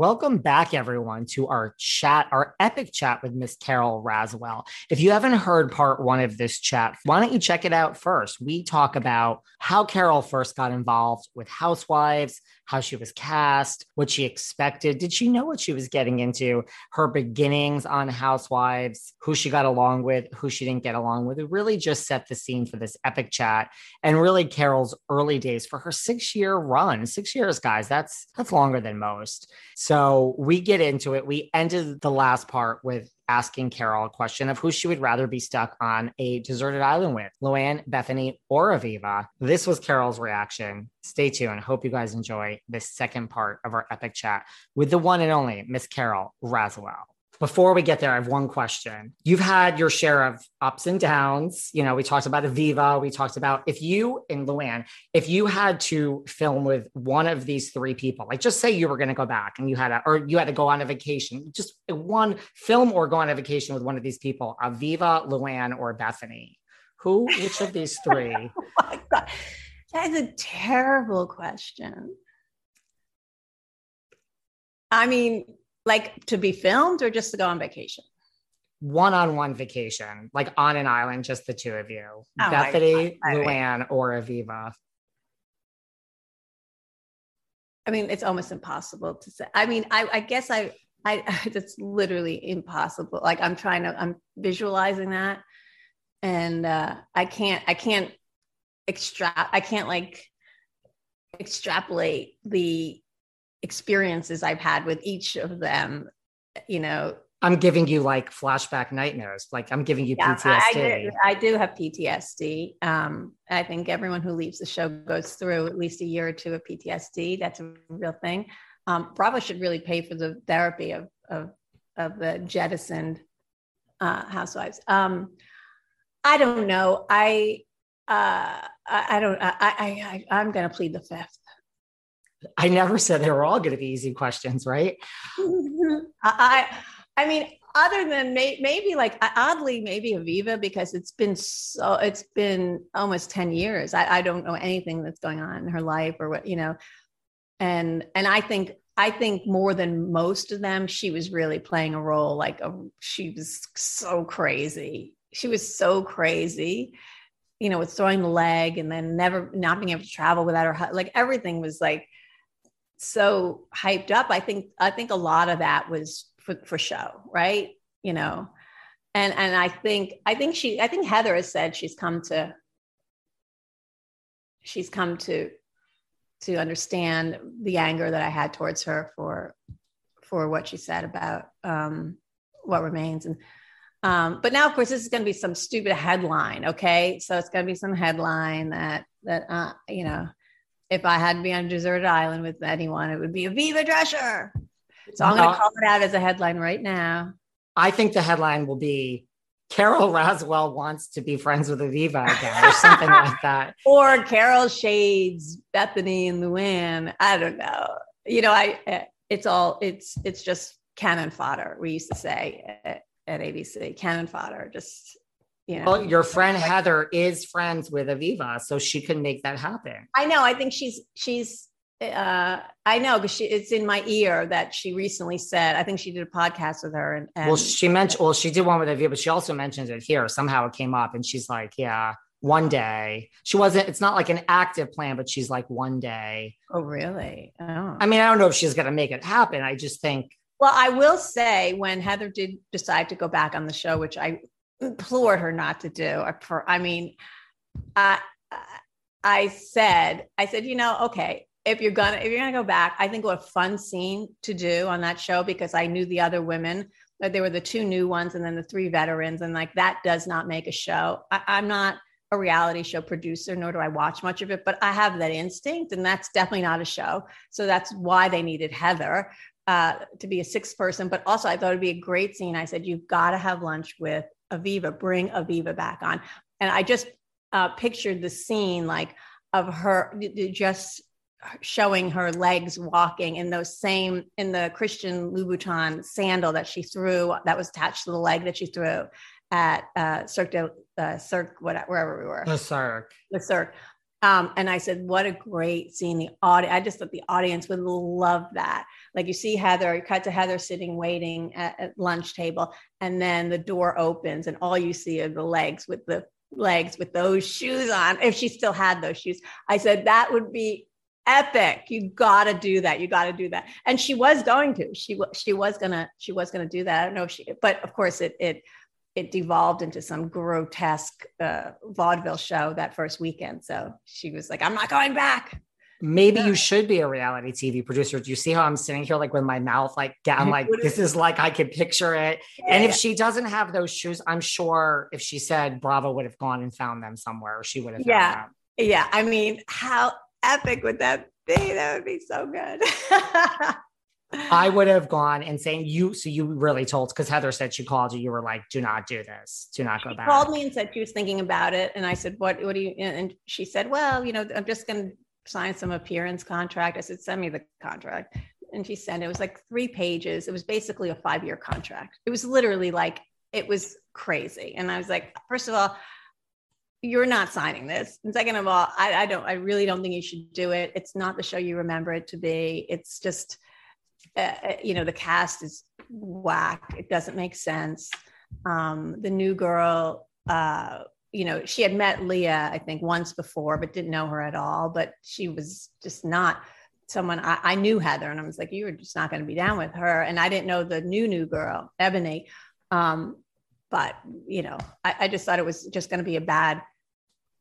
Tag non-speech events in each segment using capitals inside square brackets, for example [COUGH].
Welcome back, everyone, to our chat, our epic chat with Miss Carol Radziwill. If you haven't heard part one of this chat, why don't you check it out first? We talk about how Carol first got involved with Housewives, how she was cast, what she expected. Did she know what she was getting into? Her beginnings on Housewives, who she got along with, who she didn't get along with. It really just set the scene for this epic chat and really Carol's early days for her six year run. Six years, guys, that's that's longer than most. So we get into it. We ended the last part with asking Carol a question of who she would rather be stuck on a deserted island with, Luann, Bethenny, or Aviva. This was Carol's reaction. Stay tuned. Hope you guys enjoy this second part of our epic chat with the one and only Miss Carol Radziwill before we get there, I have one question. You've had your share of ups and downs. You know, we talked about Aviva. We talked about if you and Luann, if you had to film with one of these three people, like just say you were going to go back and you had a, or you had to go on a vacation, just one film or go on a vacation with one of these people, Aviva, Luann, or Bethenny. Who, which of these three? [LAUGHS] oh my God. That is a terrible question. I mean, like to be filmed or just to go on vacation? One on one vacation, like on an island, just the two of you oh, Bethenny, Luann, or Aviva. I mean, it's almost impossible to say. I mean, I, I guess I, I, [LAUGHS] it's literally impossible. Like I'm trying to, I'm visualizing that, and uh, I can't, I can't extract, I can't like extrapolate the experiences I've had with each of them, you know. I'm giving you like flashback nightmares. Like I'm giving you yeah, PTSD. I, do, I do have PTSD. Um, I think everyone who leaves the show goes through at least a year or two of PTSD. That's a real thing. Um, Bravo should really pay for the therapy of of, of the jettisoned uh, housewives. Um, I don't know. I uh, I, I don't. I, I, I I'm going to plead the fifth. I never said they were all going to be easy questions, right? [LAUGHS] I, I mean, other than may, maybe like oddly, maybe Aviva because it's been so it's been almost ten years. I, I don't know anything that's going on in her life or what you know, and and I think I think more than most of them, she was really playing a role. Like a, she was so crazy. She was so crazy you know, with throwing the leg and then never not being able to travel without her. Like everything was like so hyped up. I think I think a lot of that was for, for show, right? You know, and and I think I think she I think Heather has said she's come to she's come to to understand the anger that I had towards her for for what she said about um, what remains and Um, but now, of course, this is going to be some stupid headline. Okay, so it's going to be some headline that that uh, you know, if I had to be on a deserted island with anyone, it would be Aviva Drescher. So I'm going to call it out as a headline right now. I think the headline will be Carol Radziwill wants to be friends with Aviva again, or something like [LAUGHS] that. Or Carol shades Bethenny and Luann. I don't know. You know, I it's all it's it's just cannon fodder. We used to say at, at ABC, cannon fodder. Just you know. Well, your friend Heather is friends with Aviva, so she can make that happen. I know. I think she's she's uh, I know because she it's in my ear that she recently said. I think she did a podcast with her. And, and well, she mentioned. Well, she did one with Aviva, but she also mentioned it here. Somehow it came up, and she's like, "Yeah, one day." She wasn't. It's not like an active plan, but she's like, "One day." Oh, really? Oh. I mean, I don't know if she's going to make it happen. I just think. Well, I will say when Heather did decide to go back on the show, which I implored her not to do. I, mean, I I said, I said, you know, okay, if you're gonna if you're gonna go back, I think what a fun scene to do on that show because I knew the other women. But there were the two new ones and then the three veterans, and like that does not make a show. I, I'm not a reality show producer, nor do I watch much of it, but I have that instinct, and that's definitely not a show. So that's why they needed Heather uh, to be a sixth person. But also, I thought it'd be a great scene. I said, You've got to have lunch with Aviva, bring Aviva back on. And I just uh, pictured the scene like of her just showing her legs walking in those same in the Christian Louboutin sandal that she threw that was attached to the leg that she threw at uh, Cirque de uh, Cirque, whatever, wherever we were. The Cirque. The Cirque. Um, and I said, what a great scene. The audience, I just thought the audience would love that. Like you see Heather, you cut to Heather sitting waiting at, at lunch table, and then the door opens, and all you see are the legs with the legs with those shoes on. If she still had those shoes, I said that would be epic. You got to do that. You got to do that. And she was going to. She she was gonna she was gonna do that. I don't know if she but of course it it it devolved into some grotesque uh, vaudeville show that first weekend. So she was like i'm not going back maybe you should be a reality tv producer do you see how i'm sitting here like with my mouth like down [LAUGHS] like this is like i can picture it yeah, and if she doesn't have those shoes i'm sure if she said bravo would have gone and found them somewhere or she would have yeah yeah i mean how epic would that be? That would be so good. I [LAUGHS] would have gone and saying you. So you really told because Heather said she called you. You were like, "Do not do this. Do not go she back." Called me and said she was thinking about it, and I said, "What? What do you?" And she said, "Well, you know, I'm just going to sign some appearance contract." I said, "Send me the contract." And she sent it. It was like three pages. It was basically a five year contract. It was literally like it was crazy. And I was like, first of all, you're not signing this. And second of all, I, I, don't, I really don't think you should do it. It's not the show you remember it to be. It's just, uh, uh, you know, the cast is whack. It doesn't make sense. Um, the new girl, uh, you know, she had met Leah, I think, once before, but didn't know her at all. But she was just not someone I, I knew Heather, and I was like, you were just not going to be down with her. And I didn't know the new new girl, Eboni. Um, but you know, I, I just thought it was just going to be a bad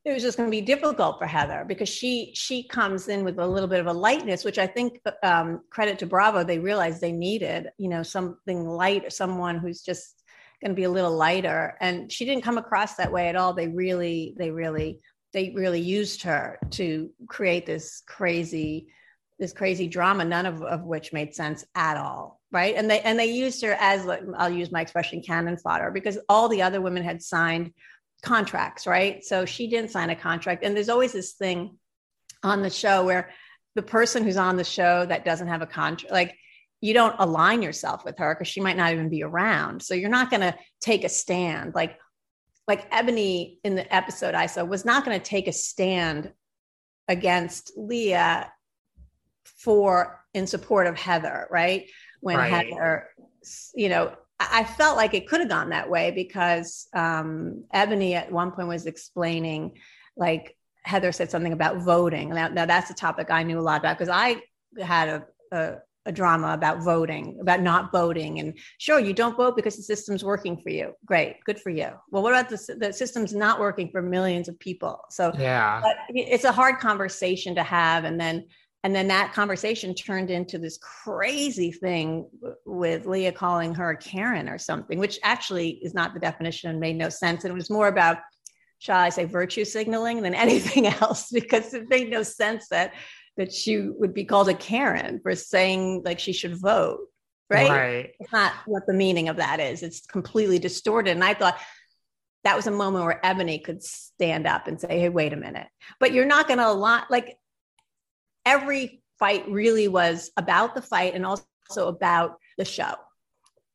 it was just going to be difficult for Heather because she she comes in with a little bit of a lightness, which I think um, credit to Bravo they realized they needed. You know, something light, someone who's just going to be a little lighter, and she didn't come across that way at all. They really, they really, they really used her to create this crazy this crazy drama, none of, of which made sense at all. Right. And they and they used her as I'll use my expression cannon fodder because all the other women had signed contracts, right? So she didn't sign a contract. And there's always this thing on the show where the person who's on the show that doesn't have a contract, like you don't align yourself with her because she might not even be around. So you're not going to take a stand. Like, like Eboni in the episode I saw was not going to take a stand against Leah for in support of Heather, right? When right. Heather, you know, I felt like it could have gone that way because um, Eboni at one point was explaining, like Heather said something about voting. Now, now that's a topic I knew a lot about because I had a, a, a, drama about voting, about not voting. And sure, you don't vote because the system's working for you. Great, good for you. Well, what about the, the system's not working for millions of people? So yeah, it's a hard conversation to have. And then and then that conversation turned into this crazy thing with Leah calling her Karen or something, which actually is not the definition and made no sense. And it was more about, shall I say, virtue signaling than [LAUGHS] anything else, because it made no sense that that she would be called a Karen for saying like she should vote. Right? right. It's not what the meaning of that is. It's completely distorted. And I thought that was a moment where Eboni could stand up and say, Hey, wait a minute. But you're not going to lot like every fight really was about the fight and also about the show.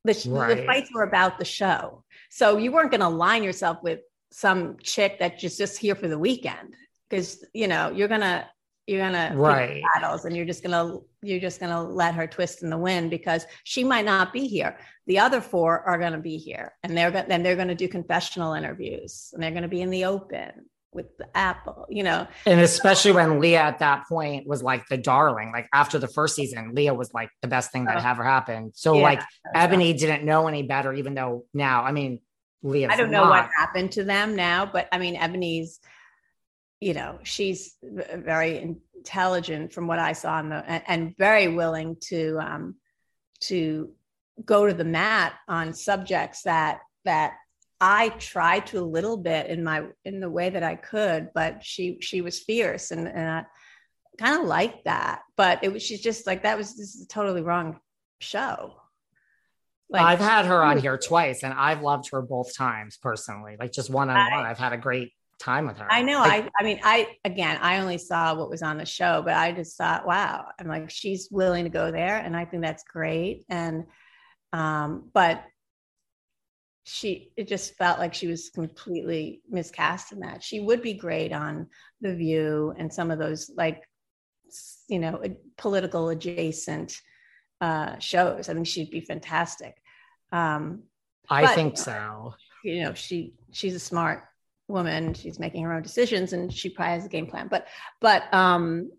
The, right. the fights were about the show. So you weren't going to align yourself with some chick that just just here for the weekend because you know you're gonna you're gonna right battles and you're just gonna you're just gonna let her twist in the wind because she might not be here the other four are gonna be here and they're gonna then they're gonna do confessional interviews and they're gonna be in the open with the apple, you know. And especially when Leah at that point was like the darling, like after the first season, Leah was like the best thing that oh. ever happened. So yeah, like Eboni didn't know any better, even though now, I mean, Leah. I don't know what happened to them now, but I mean, Eboni's, you know, she's very intelligent from what I saw in the, and, very willing to, um, to go to the mat on subjects that, that I tried to a little bit in my in the way that I could, but she she was fierce and, and I kind of liked that. But it was she's just like that was this is a totally wrong show. Like I've had her on here twice and I've loved her both times personally. Like just one on one. I've had a great time with her. I know. Like, I I mean, I again I only saw what was on the show, but I just thought, wow, I'm like, she's willing to go there. And I think that's great. And um, but she it just felt like she was completely miscast in that she would be great on the view and some of those like you know political adjacent uh shows i think she'd be fantastic um i but, think so you know she she's a smart woman she's making her own decisions and she probably has a game plan. But but um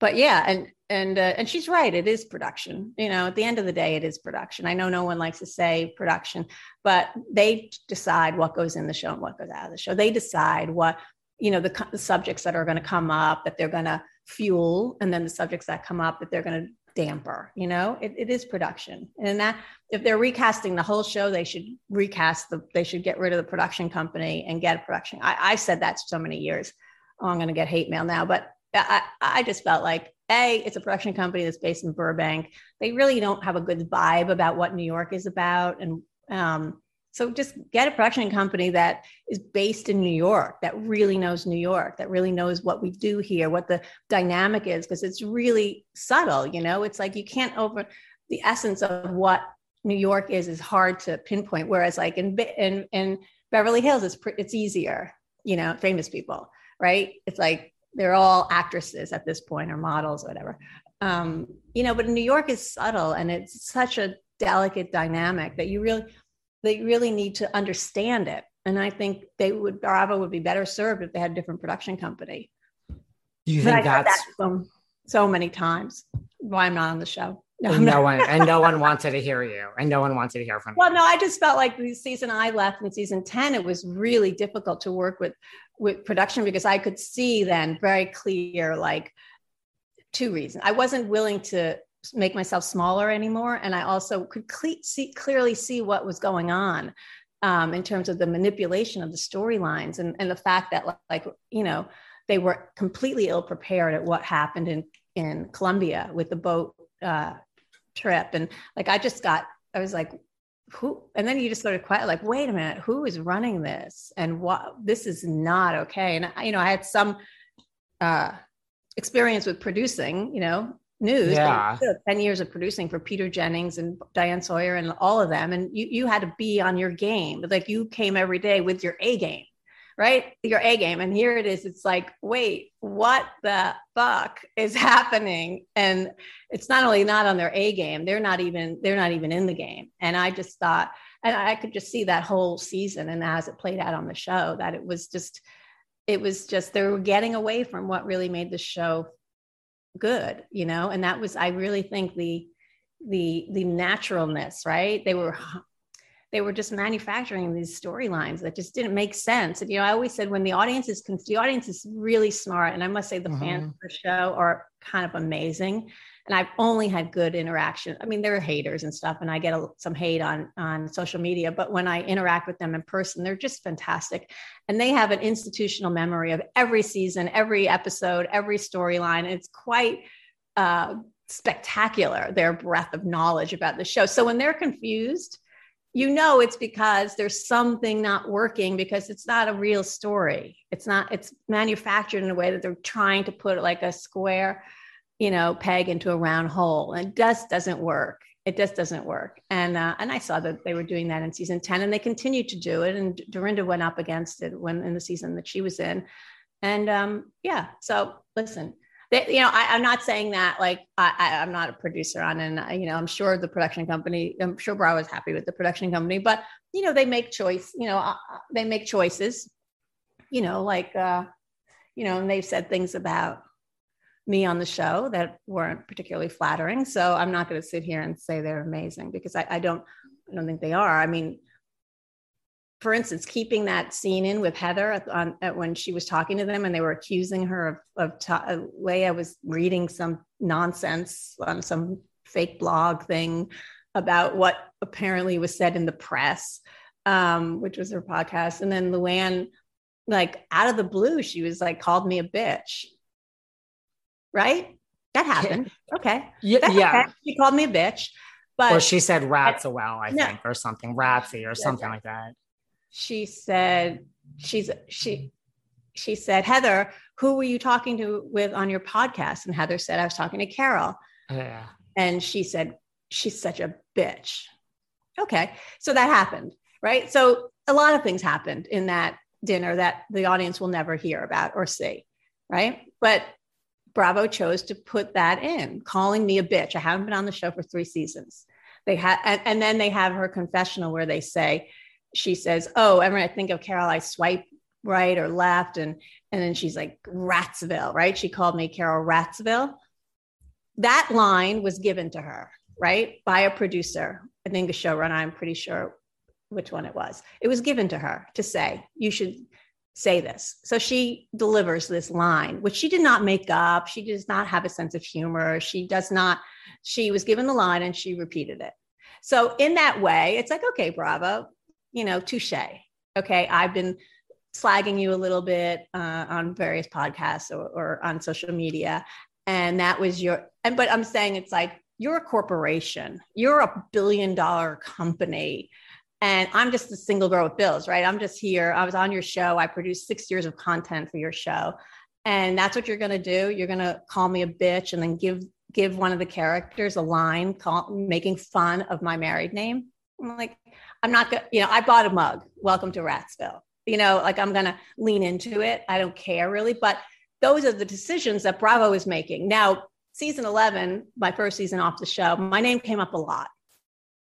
but yeah and and uh, and she's right it is production. You know at the end of the day it is production. I know no one likes to say production but they decide what goes in the show and what goes out of the show. They decide what you know the, the subjects that are going to come up that they're going to fuel and then the subjects that come up that they're going to damper you know? It, it is production. And that if they're recasting the whole show they should recast the they should get rid of the production company and get a production. I, I said that so many years. Oh i'm going to get hate mail now but I, I just felt like a it's a production company that's based in burbank. They really don't have a good vibe about what new york is about. And um, so just get a production company that is based in new york that really knows new york that really knows what we do here what the dynamic is because it's really subtle you know? It's like you can't over the essence of what new york is is hard to pinpoint. Whereas like in in, in beverly hills it's it's easier you know famous people right? It's like they're all actresses at this point or models or whatever. Um, you know but new york is subtle and it's such a delicate dynamic that you really they really need to understand it. And i think they would bravo would be better served if they had a different production company. Do you think that's that so, so many times. Why i'm not on the show. No, and no one and no one [LAUGHS] wanted to hear you and no one wanted to hear from well you. no i just felt like the season i left in season 10 it was really difficult to work with with production because I could see then very clear, like two reasons. I wasn't willing to make myself smaller anymore. And I also could cle- see, clearly see what was going on um, in terms of the manipulation of the storylines and, and the fact that, like, you know, they were completely ill prepared at what happened in, in Colombia with the boat uh, trip. And like, I just got, I was like, who and then you just sort of quiet like wait a minute who is running this and what this is not okay and I, you know i had some uh experience with producing you know news yeah. 10 years of producing for peter jennings and diane sawyer and all of them and you you had to be on your game like you came every day with your a game right? Your A game. And here it is. It's like, wait, what the fuck is [LAUGHS] happening? And it's not only not on their A game, they're not even, they're not even in the game. And I just thought, and I could just see that whole season and as it played out on the show, that it was just, it was just they were getting away from what really made the show good, you know? And that was, I really think the the the naturalness, right? They were they were just manufacturing these storylines that just didn't make sense. And you know, I always said when the audience is the audience is really smart, and I must say the mm-hmm. fans of the show are kind of amazing. And I've only had good interaction. I mean, there are haters and stuff, and I get a, some hate on on social media. But when I interact with them in person, they're just fantastic, and they have an institutional memory of every season, every episode, every storyline. It's quite uh, spectacular their breadth of knowledge about the show. So when they're confused you know it's because there's something not working because it's not a real story it's not it's manufactured in a way that they're trying to put like a square you know peg into a round hole and it just doesn't work. It just doesn't work. And uh, and i saw that they were doing that in season 10 and they continued to do it and dorinda went up against it when in the season that she was in. And um yeah so listen they, you know, I, am not saying that like I, am not a producer on, and you know, I'm sure the production company, I'm sure Bravo is happy with the production company, but you know, they make choice, you know, uh, they make choices, you know, like, uh, you know, and they've said things about me on the show that weren't particularly flattering. So I'm not going to sit here and say they're amazing because I, I don't, I don't think they are. I mean, for instance, keeping that scene in with Heather at, on, at when she was talking to them and they were accusing her of, of ta- Leah was reading some nonsense on some fake blog thing about what apparently was said in the press, um, which was her podcast. And then Luann, like out of the blue, she was like, called me a bitch. Right? That happened. Okay. Yeah. yeah. She called me a bitch. But or she said rats a well, I no. think, or something, ratsy or something like that she said she's she she said heather who were you talking to with on your podcast and heather said i was talking to carol yeah and she said she's such a bitch okay so that happened right so a lot of things happened in that dinner that the audience will never hear about or see right but bravo chose to put that in calling me a bitch i haven't been on the show for three seasons they had and, and then they have her confessional where they say she says, "Oh, every I think of Carol, I swipe right or left," and and then she's like Ratsville, right? She called me Carol Ratsville. That line was given to her, right, by a producer. I think a showrunner. I'm pretty sure which one it was. It was given to her to say, "You should." Say this. So she delivers this line, which she did not make up. She does not have a sense of humor. She does not, she was given the line and she repeated it. So in that way, it's like, okay, bravo you know, touche. Okay. I've been slagging you a little bit uh, on various podcasts or, or on social media. And that was your, and, but I'm saying it's like, you're a corporation, you're a billion dollar company. And I'm just a single girl with bills, right? I'm just here. I was on your show. I produced six years of content for your show. And that's what you're going to do. You're going to call me a bitch and then give give one of the characters a line call, making fun of my married name. I'm like, I'm not going to, you know, I bought a mug. Welcome to Ratsville. You know, like I'm going to lean into it. I don't care really. But those are the decisions that Bravo is making. Now, season 11, my first season off the show, my name came up a lot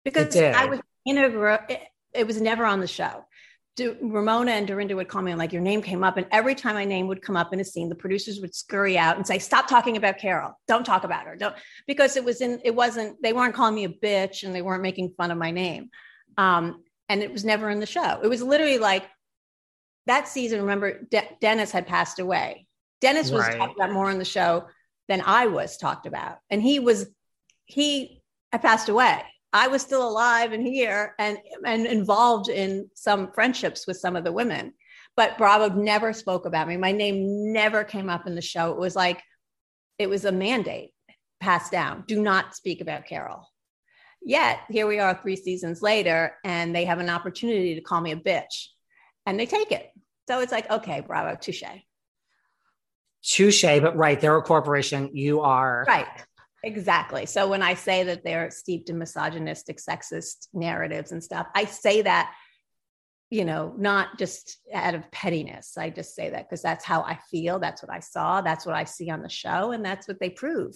because I was in a, it, it was never on the show. Do, Ramona and Dorinda would call me and like your name came up, and every time my name would come up in a scene, the producers would scurry out and say, "Stop talking about Carol. Don't talk about her. Don't," because it was in. It wasn't. They weren't calling me a bitch, and they weren't making fun of my name. Um, and it was never in the show. It was literally like that season. Remember, De- Dennis had passed away. Dennis was right. talked about more in the show than I was talked about, and he was he had passed away. I was still alive and here and and involved in some friendships with some of the women. But Bravo never spoke about me. My name never came up in the show. It was like it was a mandate passed down. Do not speak about Carol. Yet here we are three seasons later, and they have an opportunity to call me a bitch, and they take it. So it's like, okay, bravo, touche. Touche, but right, they're a corporation. You are right. Exactly. So when I say that they're steeped in misogynistic, sexist narratives and stuff, I say that, you know, not just out of pettiness. I just say that because that's how I feel. That's what I saw. That's what I see on the show. And that's what they prove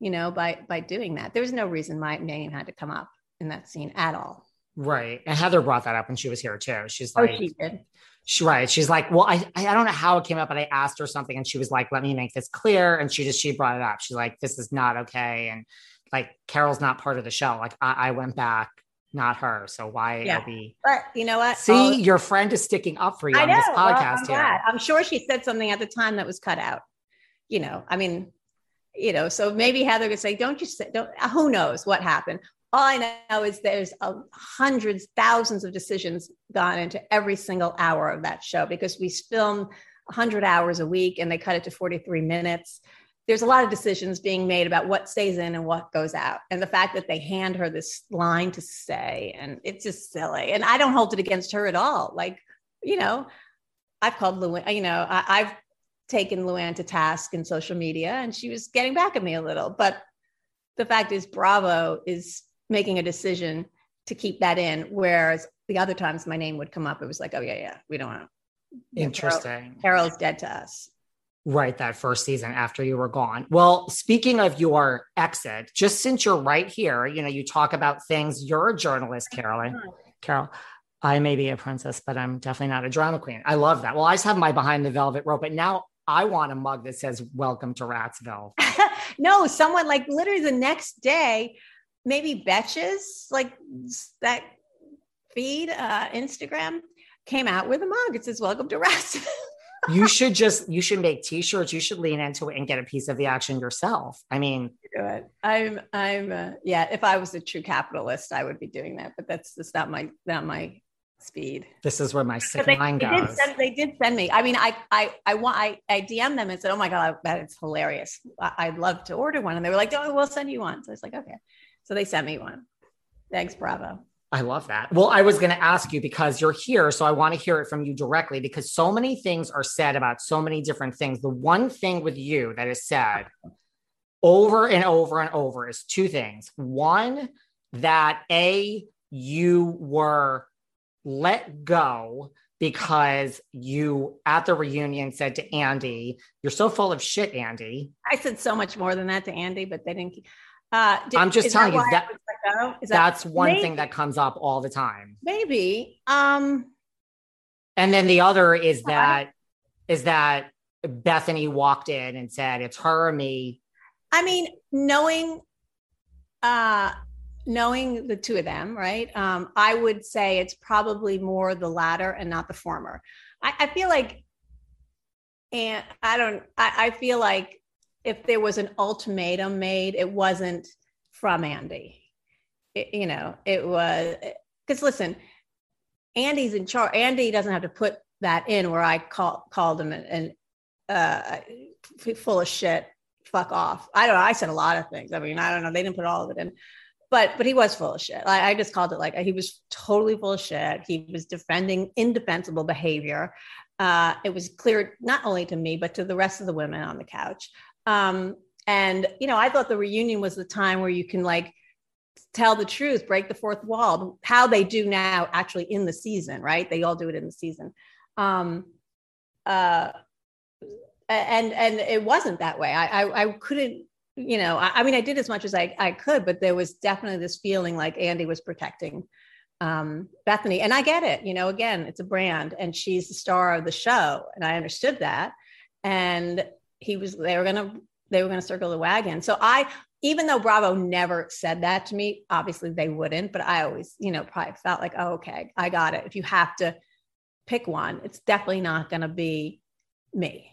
you know, by by doing that. There was no reason my name had to come up in that scene at all. Right. And Heather brought that up when she was here too. She's oh, like, oh, she did. She, right. She's like, well, I, I don't know how it came up, but I asked her something and she was like, let me make this clear. And she just, she brought it up. She's like, this is not okay. And like, Carol's not part of the show. Like I, I went back not her. So why Yeah. are we? But you know what? See, All- your friend is sticking up for you I on know. this well, I'm podcast here. I'm sure she said something at the time that was cut out. You know, I mean, you know, so maybe Heather could say, "Don't you say? Don't." Who knows what happened? All I know is there's a hundreds, thousands of decisions gone into every single hour of that show because we film 100 hours a week and they cut it to 43 minutes. There's a lot of decisions being made about what stays in and what goes out. And the fact that they hand her this line to say, and it's just silly. And I don't hold it against her at all. Like, you know, I've called Luann, you know, I, I've taken Luann to task in social media and she was getting back at me a little. But the fact is, Bravo is making a decision to keep that in. Whereas the other times my name would come up, it was like, oh, yeah, yeah, we don't want to. Interesting. Carol's dead to us. Right, that first season after you were gone. Well, speaking of your exit, just since you're right here, you know, you talk about things. You're a journalist, Carolyn. Uh-huh. Carol, I may be a princess, but I'm definitely not a drama queen. I love that. Well, I just have my behind the velvet rope, but now I want a mug that says "Welcome to Ratsville." [LAUGHS] no, someone like literally the next day, maybe Betches, like that feed, uh, Instagram came out with a mug. It says "Welcome to Ratsville." [LAUGHS] you should just you should make t-shirts. You should lean into it and get a piece of the action yourself. I mean, do it. I'm, I'm, uh, yeah. If I was a true capitalist, I would be doing that. But that's just not my, not my speed. this is where my sick they, mind they did goes. send, they did send me. I mean, I, I, I want, I, I DM them and said, "Oh my god, I bet it's hilarious. I, I'd love to order one." And they were like, "Oh, we'll send you one." So I was like, "Okay." So they sent me one. Thanks, Bravo. I love that. Well, I was going to ask you because you're here. So I want to hear it from you directly because so many things are said about so many different things. The one thing with you that is said over and over and over is two things. One, that A, you were let go because you at the reunion said to Andy, You're so full of shit, Andy. I said so much more than that to Andy, but they didn't. Uh, did- I'm just telling you that- go? Is that That's one maybe- thing that comes up all the time. maybe? Um, And then the other is that is that Bethenny walked in and said, "It's her or me." I mean, knowing, uh, knowing the two of them, right? Um, I would say it's probably more the latter and not the former. I, I feel like, and I don't, I, I feel like if there was an ultimatum made, it wasn't from Andy. It- you know, it was because listen, Andy's in charge. Andy doesn't have to put that in where I call, called him and, uh, full of shit. Fuck off. I don't know. I said a lot of things. I mean, I don't know. They didn't put all of it in, but but he was full of shit. I, I just called it like he was totally full of shit. He was defending indefensible behavior. Uh, it was clear not only to me but to the rest of the women on the couch. Um, and you know, I thought the reunion was the time where you can like tell the truth, break the fourth wall, how they do now actually in the season, right? They all do it in the season. Um, uh, and and it wasn't that way. I I, I couldn't, you know, I, I mean, I did as much as I, I could, but there was definitely this feeling like Andy was protecting um, Bethenny, and I get it. You know, again, it's a brand, and she's the star of the show, and I understood that. And he was, they were gonna, they were gonna circle the wagon. So I, even though Bravo never said that to me, obviously they wouldn't, but I always, you know, probably felt like, oh, okay, I got it. If you have to pick one, it's definitely not going to be me.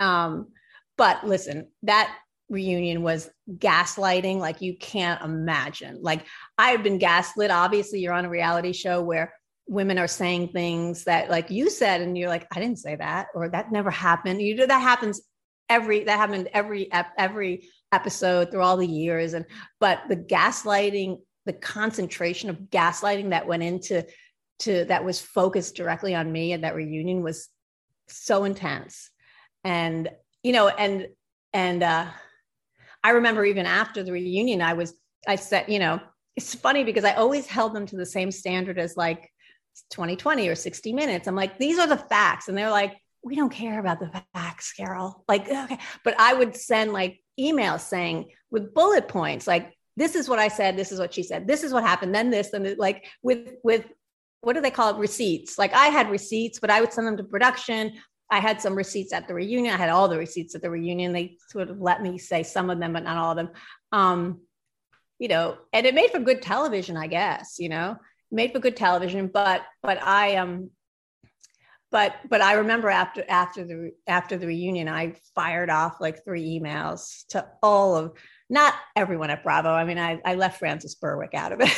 Um, but listen, that reunion was gaslighting like you can't imagine. Like I've been gaslit. Obviously, you're on a reality show where women are saying things that like you said, and you're like, I didn't say that, or that never happened. You know, that happens every that happened every every episode through all the years. And but the gaslighting, the concentration of gaslighting that went into to that was focused directly on me at that reunion was so intense and you know and and uh i remember even after the reunion i was i said you know it's funny because i always held them to the same standard as like 2020 or 60 minutes. I'm like these are the facts. And they're like we don't care about the facts carol. Like okay. But i would send like emails saying with bullet points like this is what i said this is what she said this is what happened then this and like with with what do they call it? Receipts. Like i had receipts but i would send them to production. I had some receipts at the reunion. I had all the receipts at the reunion. They sort of let me say some of them but not all of them. Um you know, and it made for good television, I guess, you know, made for good television, but, but I, um, but, but I remember after, after the, after the reunion, I fired off like three emails to all of, not everyone at Bravo. I mean, I, I left Frances Berwick out of it.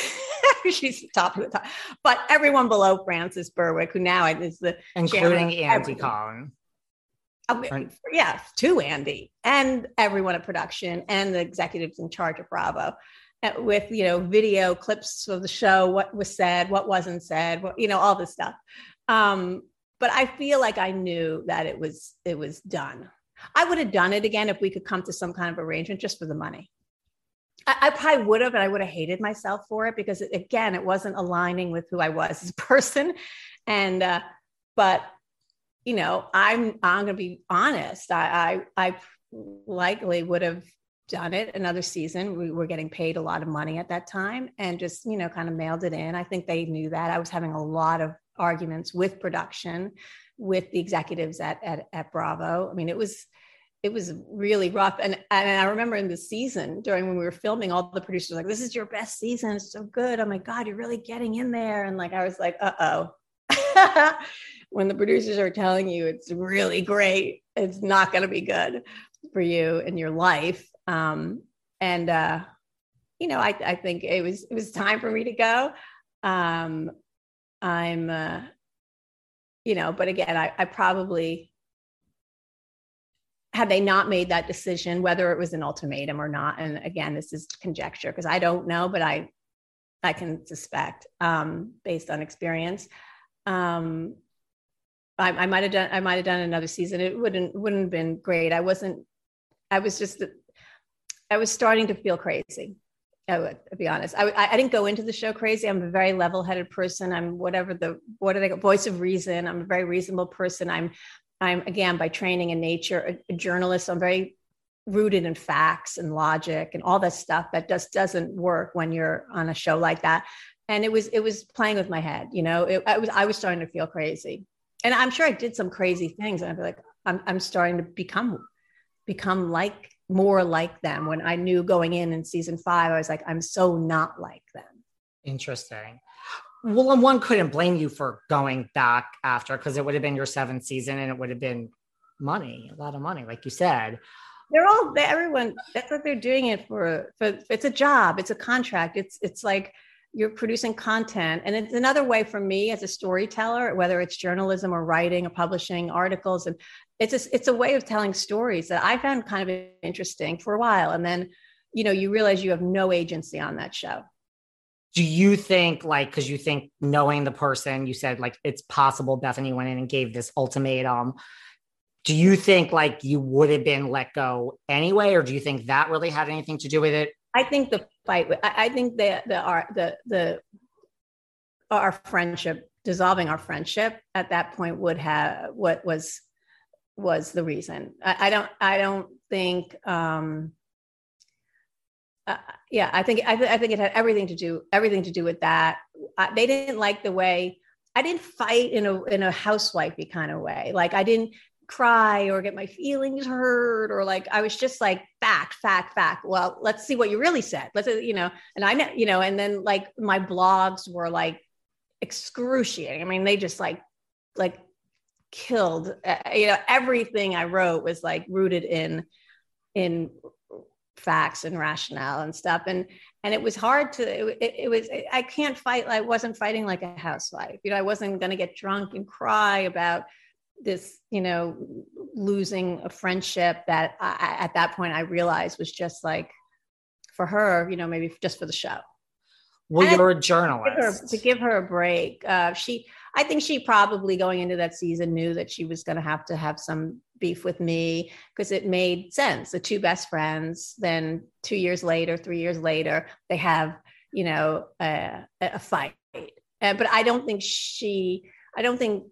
[LAUGHS] She's top of the top, but everyone below Frances Berwick, who now is the including Andy Cohen. Um, yeah, to Andy and everyone at production and the executives in charge of Bravo, uh, with you know video clips of the show, what was said, what wasn't said, what, you know all this stuff. Um, but I feel like I knew that it was it was done. I would have done it again if we could come to some kind of arrangement just for the money. I, probably would have, and I would have hated myself for it because it, again, it wasn't aligning with who I was as a [LAUGHS] person. And uh, but you know, I'm I'm gonna be honest. I I, I likely would have done it another season. We were getting paid a lot of money at that time and just, you know, kind of mailed it in. I think they knew that. I was having a lot of arguments with production, with the executives at, at, at Bravo. I mean, it was, it was really rough. And, and I remember in the season during when we were filming, all the producers like, this is your best season. It's so good. Oh my God, you're really getting in there. And like, I was like, uh-oh. [LAUGHS] when the producers are telling you it's really great, it's not going to be good for you in your life. Um, and, uh, you know, I, I think it was, it was time for me to go. Um, I'm, uh, you know, but again, I, I probably, had they not made that decision, whether it was an ultimatum or not, and again, this is conjecture because I don't know, but I, I can suspect um, based on experience. Um, I, I might have done, I might have done another season. It wouldn't, wouldn't have been great. I wasn't, I was just, I was starting to feel crazy. I would to be honest. I, I didn't go into the show crazy. I'm a very level-headed person. I'm whatever the what do they voice of reason. I'm a very reasonable person. I'm I'm again by training and nature a, a journalist. I'm very rooted in facts and logic and all that stuff that just doesn't work when you're on a show like that. And it was it was playing with my head. You know, it, I was I was starting to feel crazy, and I'm sure I did some crazy things. And I'd be like, I'm I'm starting to become become like more like them when I knew going in in season five, I was like, I'm so not like them. Interesting. Well, and one couldn't blame you for going back after because it would have been your seventh season and it would have been money, a lot of money, like you said. They're all everyone. That's what they're doing it for. For it's a job. It's a contract. It's it's like you're producing content and it's another way for me as a storyteller whether it's journalism or writing or publishing articles and it's a, it's a way of telling stories that i found kind of interesting for a while. And then you know you realize you have no agency on that show. Do you think like because you think knowing the person you said like it's possible bethenny went in and gave this ultimatum. Do you think like you would have been let go anyway or do you think that really had anything to do with it? I think the fight. I, think that the our the the our friendship dissolving our friendship at that point would have what was was the reason. I, I don't. I don't think. um uh, yeah, I think I, th- I think it had everything to do everything to do with that. I, they didn't like the way I didn't fight in a in a housewifey kind of way. Like I didn't cry or get my feelings hurt or like I was just like fact, fact, fact. Well, let's see what you really said. Let's you know, and I know, you know, and then like my blogs were like excruciating. I mean, they just like like killed uh, you know everything I wrote was like rooted in in facts and rationale and stuff. And and it was hard to it, it was i can't fight i wasn't fighting like a housewife. You know i wasn't going to get drunk and cry about this you know losing a friendship that I, at that point i realized was just like for her you know maybe just for the show. Well and you're a journalist to give, her, to give her a break uh, she i think she probably going into that season knew that she was going to have to have some beef with me because it made sense. The two best friends then two years later three years later they have you know a, a fight. Uh, but i don't think she i don't think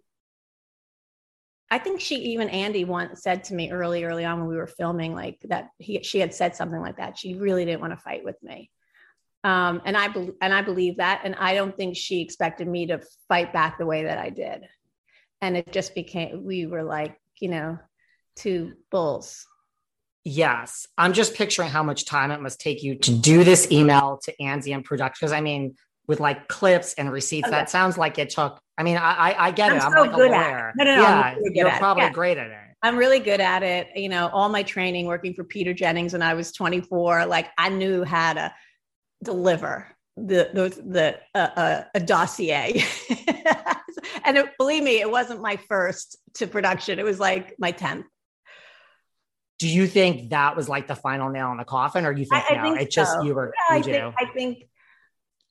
I think she even Andy once said to me early, early on when we were filming, like that he she had said something like that. She really didn't want to fight with me, um, and I be- and I believe that, and I don't think she expected me to fight back the way that I did, and it just became we were like you know two bulls. Yes. I'm just picturing how much time it must take you to do this email to Andy and production. Because I mean, with like clips and receipts, okay. that sounds like it took. I mean, I I, I get I'm it. I'm so like good a lawyer. At it. No, no, no. Yeah, really you're probably yeah. great at it. I'm really good at it. You know, all my training working for Peter Jennings when I was 24, like I knew how to deliver the the, the uh, uh, a dossier. [LAUGHS] and it, believe me, it wasn't my first to production. It was like my 10th. Do you think that was like the final nail in the coffin, or you think I, no? I think it so. just you were. Yeah, you I, think, I think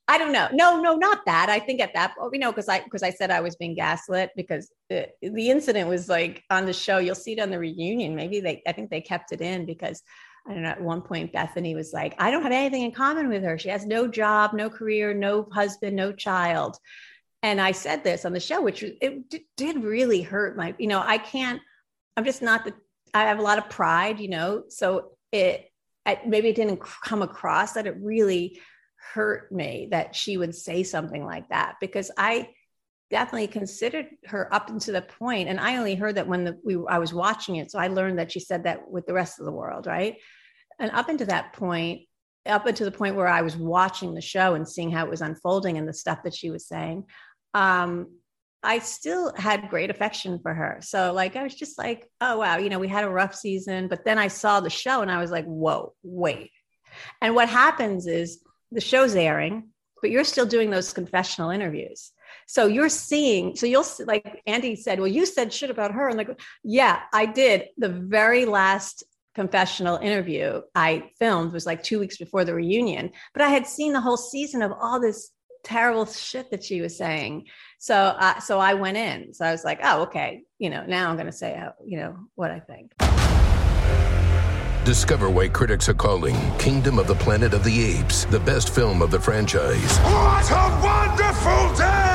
I don't know. No, no, not that. I think at that, point, you know, because I because I said I was being gaslit because the, the incident was like on the show. You'll see it on the reunion. Maybe they, I think they kept it in because I don't know. At one point, Bethenny was like, "I don't have anything in common with her. She has no job, no career, no husband, no child." And I said this on the show, which it d- did really hurt my. You know, I can't. I'm just not the. I have a lot of pride, you know. So it I, maybe it didn't come across that it really hurt me that she would say something like that because I definitely considered her up until the point and I only heard that when the, we I was watching it so I learned that she said that with the rest of the world right and up until that point up until the point where I was watching the show and seeing how it was unfolding and the stuff that she was saying um, I still had great affection for her. So like I was just like, oh wow, you know, we had a rough season, but then I saw the show and I was like, whoa, wait. And what happens is the show's airing, but you're still doing those confessional interviews. So you're seeing, so you'll see, like Andy said, well, you said shit about her. And like, yeah, I did. The very last confessional interview I filmed was like two weeks before the reunion, but I had seen the whole season of all this terrible shit that she was saying. So, uh, so I went in. So I was like, oh, okay, you know, now I'm going to say, how, you know, what I think. Discover why critics are calling Kingdom of the Planet of the Apes the best film of the franchise. What a wonderful day!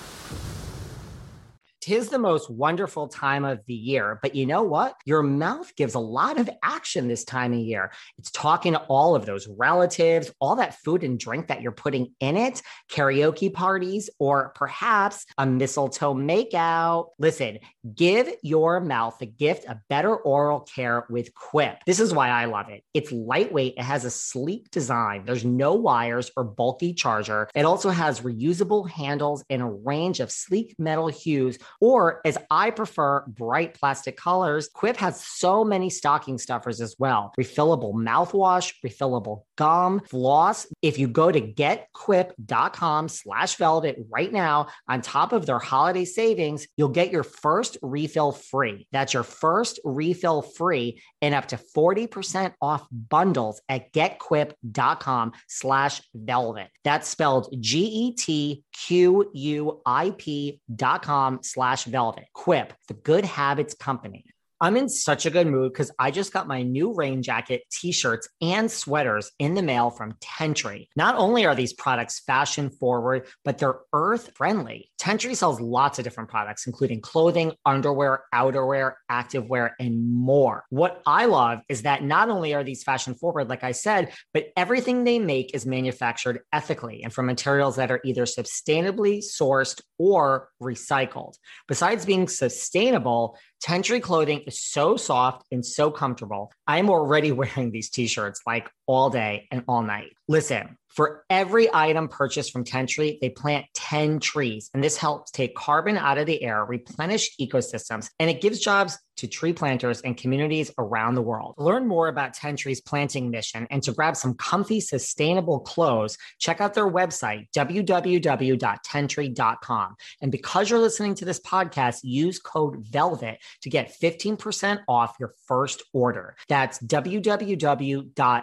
Tis the most wonderful time of the year, but you know what? Your mouth gives a lot of action this time of year. It's talking to all of those relatives, all that food and drink that you're putting in it, karaoke parties, or perhaps a mistletoe makeout. Listen, give your mouth the gift of better oral care with Quip. This is why I love it. It's lightweight, it has a sleek design, there's no wires or bulky charger. It also has reusable handles and a range of sleek metal hues or as I prefer, bright plastic colors, Quip has so many stocking stuffers as well. Refillable mouthwash, refillable gum, floss. If you go to getquip.com slash velvet right now, on top of their holiday savings, you'll get your first refill free. That's your first refill free and up to 40% off bundles at getquip.com slash velvet. That's spelled G-E-T-Q-U-I-P dot com slash slash velvet. Quip, the good habits company. I'm in such a good mood because I just got my new rain jacket, t shirts, and sweaters in the mail from Tentree. Not only are these products fashion forward, but they're earth friendly. Tentree sells lots of different products, including clothing, underwear, outerwear, activewear, and more. What I love is that not only are these fashion forward, like I said, but everything they make is manufactured ethically and from materials that are either sustainably sourced or recycled. Besides being sustainable, Tentree clothing is so soft and so comfortable. I'm already [LAUGHS] wearing these t-shirts like all day and all night. Listen, for every item purchased from Tentree, they plant 10 trees, and this helps take carbon out of the air, replenish ecosystems, and it gives jobs to tree planters and communities around the world. Learn more about Tentree's planting mission and to grab some comfy, sustainable clothes, check out their website, www.tentree.com. And because you're listening to this podcast, use code VELVET to get 15% off your first order. That's www.tentree.com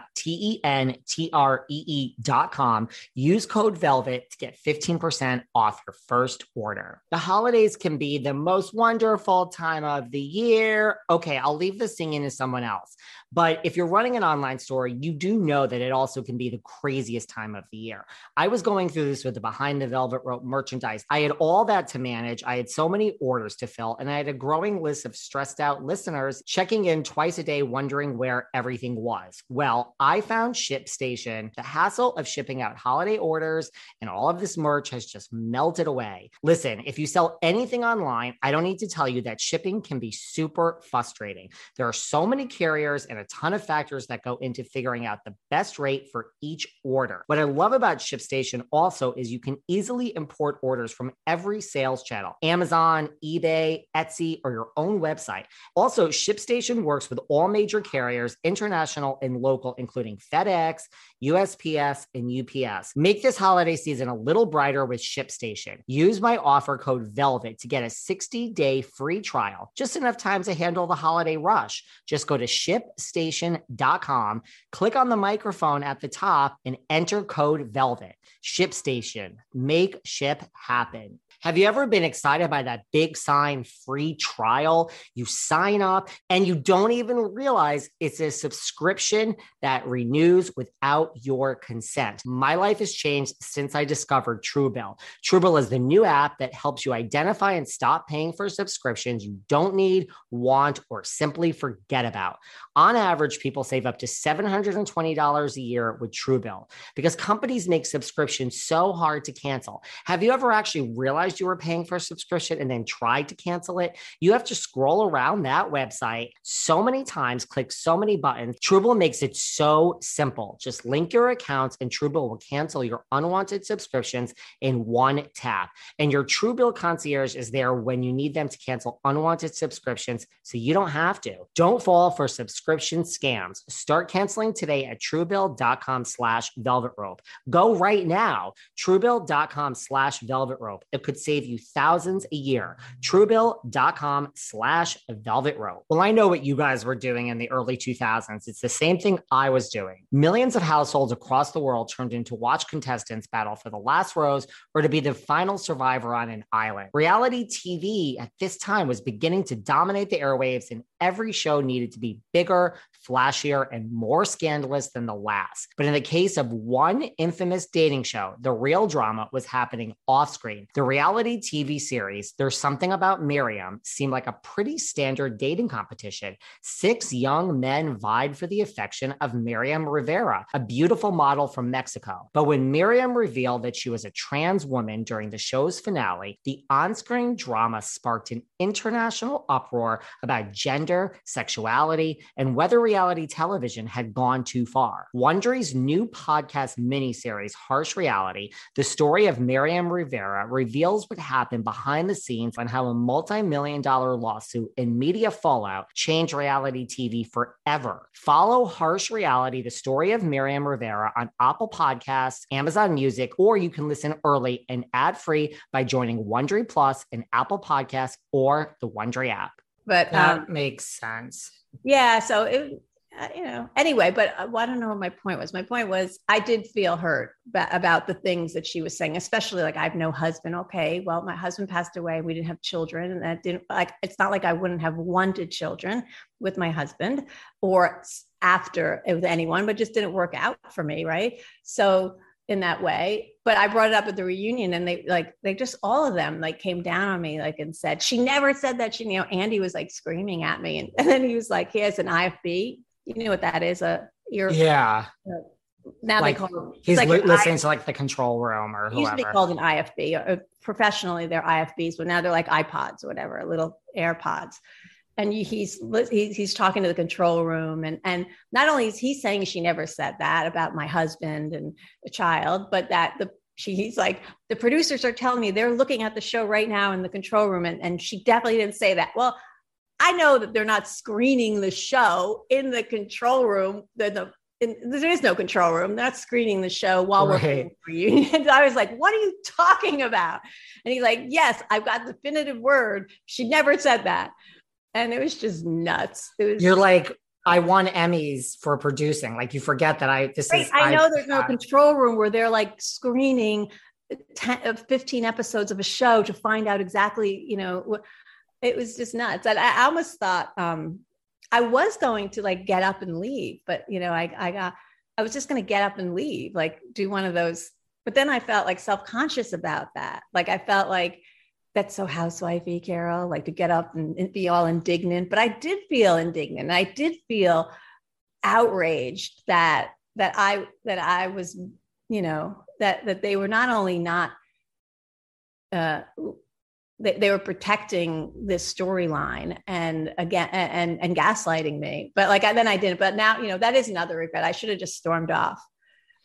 Use code VELVET to get 15% off your first order. The holidays can be the most wonderful time of the year. Okay, I'll leave the singing to someone else. But if you're running an online store, you do know that it also can be the craziest time of the year. I was going through this with the behind the velvet rope merchandise. I had all that to manage. I had so many orders to fill, and I had a growing list of stressed out listeners checking in twice a day, wondering where everything was. Well, I found ShipStation. The hassle of shipping out holiday orders and all of this merch has just melted away. Listen, if you sell anything online, I don't need to tell you that shipping can be super frustrating. There are so many carriers and a ton of factors that go into figuring out the best rate for each order. What I love about ShipStation also is you can easily import orders from every sales channel Amazon, eBay, Etsy, or your own website. Also, ShipStation works with all major carriers, international and local, including FedEx, USPS, and UPS. Make this holiday season a little brighter with ShipStation. Use my offer code VELVET to get a 60 day free trial, just enough time to handle the holiday rush. Just go to shipstation.com, click on the microphone at the top, and enter code VELVET. ShipStation. Make ship happen. Have you ever been excited by that big sign free trial? You sign up and you don't even realize it's a subscription that renews without your consent. My life has changed since I discovered Truebill. Truebill is the new app that helps you identify and stop paying for subscriptions you don't need, want, or simply forget about. On average, people save up to $720 a year with Truebill because companies make subscriptions so hard to cancel. Have you ever actually realized? Realized you were paying for a subscription and then tried to cancel it, you have to scroll around that website so many times, click so many buttons. Truebill makes it so simple. Just link your accounts and Truebill will cancel your unwanted subscriptions in one tap. And your Truebill concierge is there when you need them to cancel unwanted subscriptions so you don't have to. Don't fall for subscription scams. Start canceling today at truebill.com slash velvet rope. Go right now, truebill.com slash velvet rope. It could save you thousands a year. Truebill.com slash velvet rope. Well, I know what you guys were doing in the early 2000s. It's the same thing I was doing. Millions of households across the world turned in to watch contestants battle for the last rose or to be the final survivor on an island. Reality TV at this time was beginning to dominate the airwaves, and every show needed to be bigger, flashier, and more scandalous than the last. But in the case of one infamous dating show, the real drama was happening off screen. The reality TV series, There's Something About Miriam, seemed like a pretty standard dating competition. Six young men vied for the affection of Miriam Rivera, a beautiful model from Mexico. But when Miriam revealed that she was a trans woman during the show's finale, the on screen drama sparked an international uproar about gender, sexuality, and whether reality television had gone too far. Wondery's new podcast miniseries, Harsh Reality, the story of Miriam Rivera, reveals what happened behind the scenes on how a multi million dollar lawsuit and media fallout changed reality TV forever. Follow Harsh Reality, the story of Miriam Rivera on Apple Podcasts, Amazon Music, or you can listen early and ad free by joining Wondery Plus and Apple Podcasts or the Wondery app. But That um, makes sense. yeah, so it, uh, you know, anyway, but uh, I don't know what my point was. My point was I did feel hurt about the things that she was saying, especially like I have no husband. Okay, well, my husband passed away. We didn't have children, and that didn't like. It's not like I wouldn't have wanted children with my husband or after with anyone, but just didn't work out for me, right? So in that way but i brought it up at the reunion and they like they just all of them like came down on me like and said she never said that she you know andy was like screaming at me and, [LAUGHS] and then he was like he has an ifb you know what that is a ear Yeah. now Like, they call it He's like li- listening to like the control room or it used to be called an ifb or, or professionally they're ifbs but now they're like ipods or whatever little airpods and he's he's he's talking to the control room and and not only is he saying she never said that about my husband and a child but that the she, he's like the producers are telling me they're looking at the show right now in the control room and, and she definitely didn't say that well i know that they're not screening the show in the control room the, the in, there is no control room. They're not screening the show while we're Right. [LAUGHS] filming reunions. I was like, what are you talking about? And he's like, yes, I've got definitive word. She never said that. And it was just nuts. It was You're like, I won Emmys for producing. Like you forget that I this right. is I know I, there's no control room where they're like screening 10, 15 episodes of a show to find out exactly, you know, it was just nuts. I, I almost thought um, I was going to like get up and leave, but you know, I, I got, I was just going to get up and leave, like do one of those. But then I felt like self conscious about that. Like I felt like that's so housewifey, Carole, like to get up and, be all indignant. But I did feel indignant. I did feel outraged that that I that I was, you know, that that they were not only not uh, they, they were protecting this storyline and again and and gaslighting me but like I, then i didn't but now you know that is another regret i should have just stormed off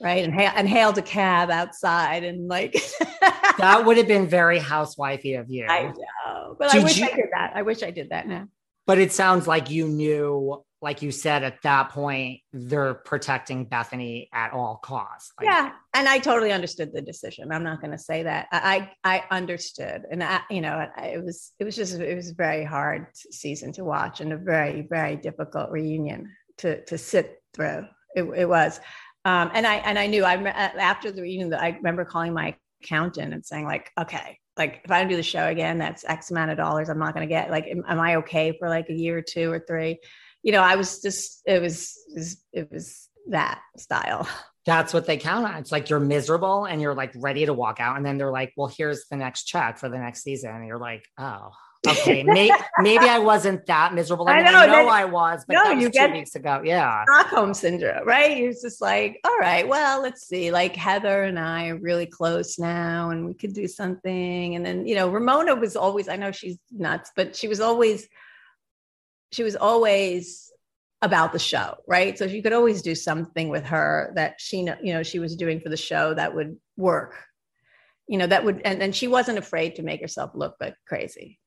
right? And, ha- and hailed a cab outside and like [LAUGHS] that would have been very housewifey of you. I know but Did i wish you- i did that. I wish i did that now. But it sounds like you knew like you said at that point they're protecting bethenny at all costs Like, yeah and i totally understood the decision. I'm not going to say that. I i I understood and i you know I- it was it was just it was a very hard season to watch and a very very difficult reunion to to sit through. It, it was um and i and i knew i after the reunion that i remember calling my accountant and saying like okay like if i don't do the show again that's x amount of dollars i'm not going to get. Like am, am i okay for like a year or two or three? You know i was just it was it was, it was that style. That's what they count on. It's like you're miserable and you're like ready to walk out. And then they're like well here's the next check for the next season. And you're like oh okay may- maybe i wasn't that miserable i, I mean, I know, know that- i was but No, that was you two get- weeks ago yeah Stockholm syndrome, right? You're just like, all right, well, let's see. Like Heather and I are really close now, and we could do something. And then, you know, Ramona was always, I know she's nuts, but she was always, she was always about the show, right? So you could always do something with her that she, you know, she was doing for the show that would work. You know, that would, and, and she wasn't afraid to make herself look like crazy.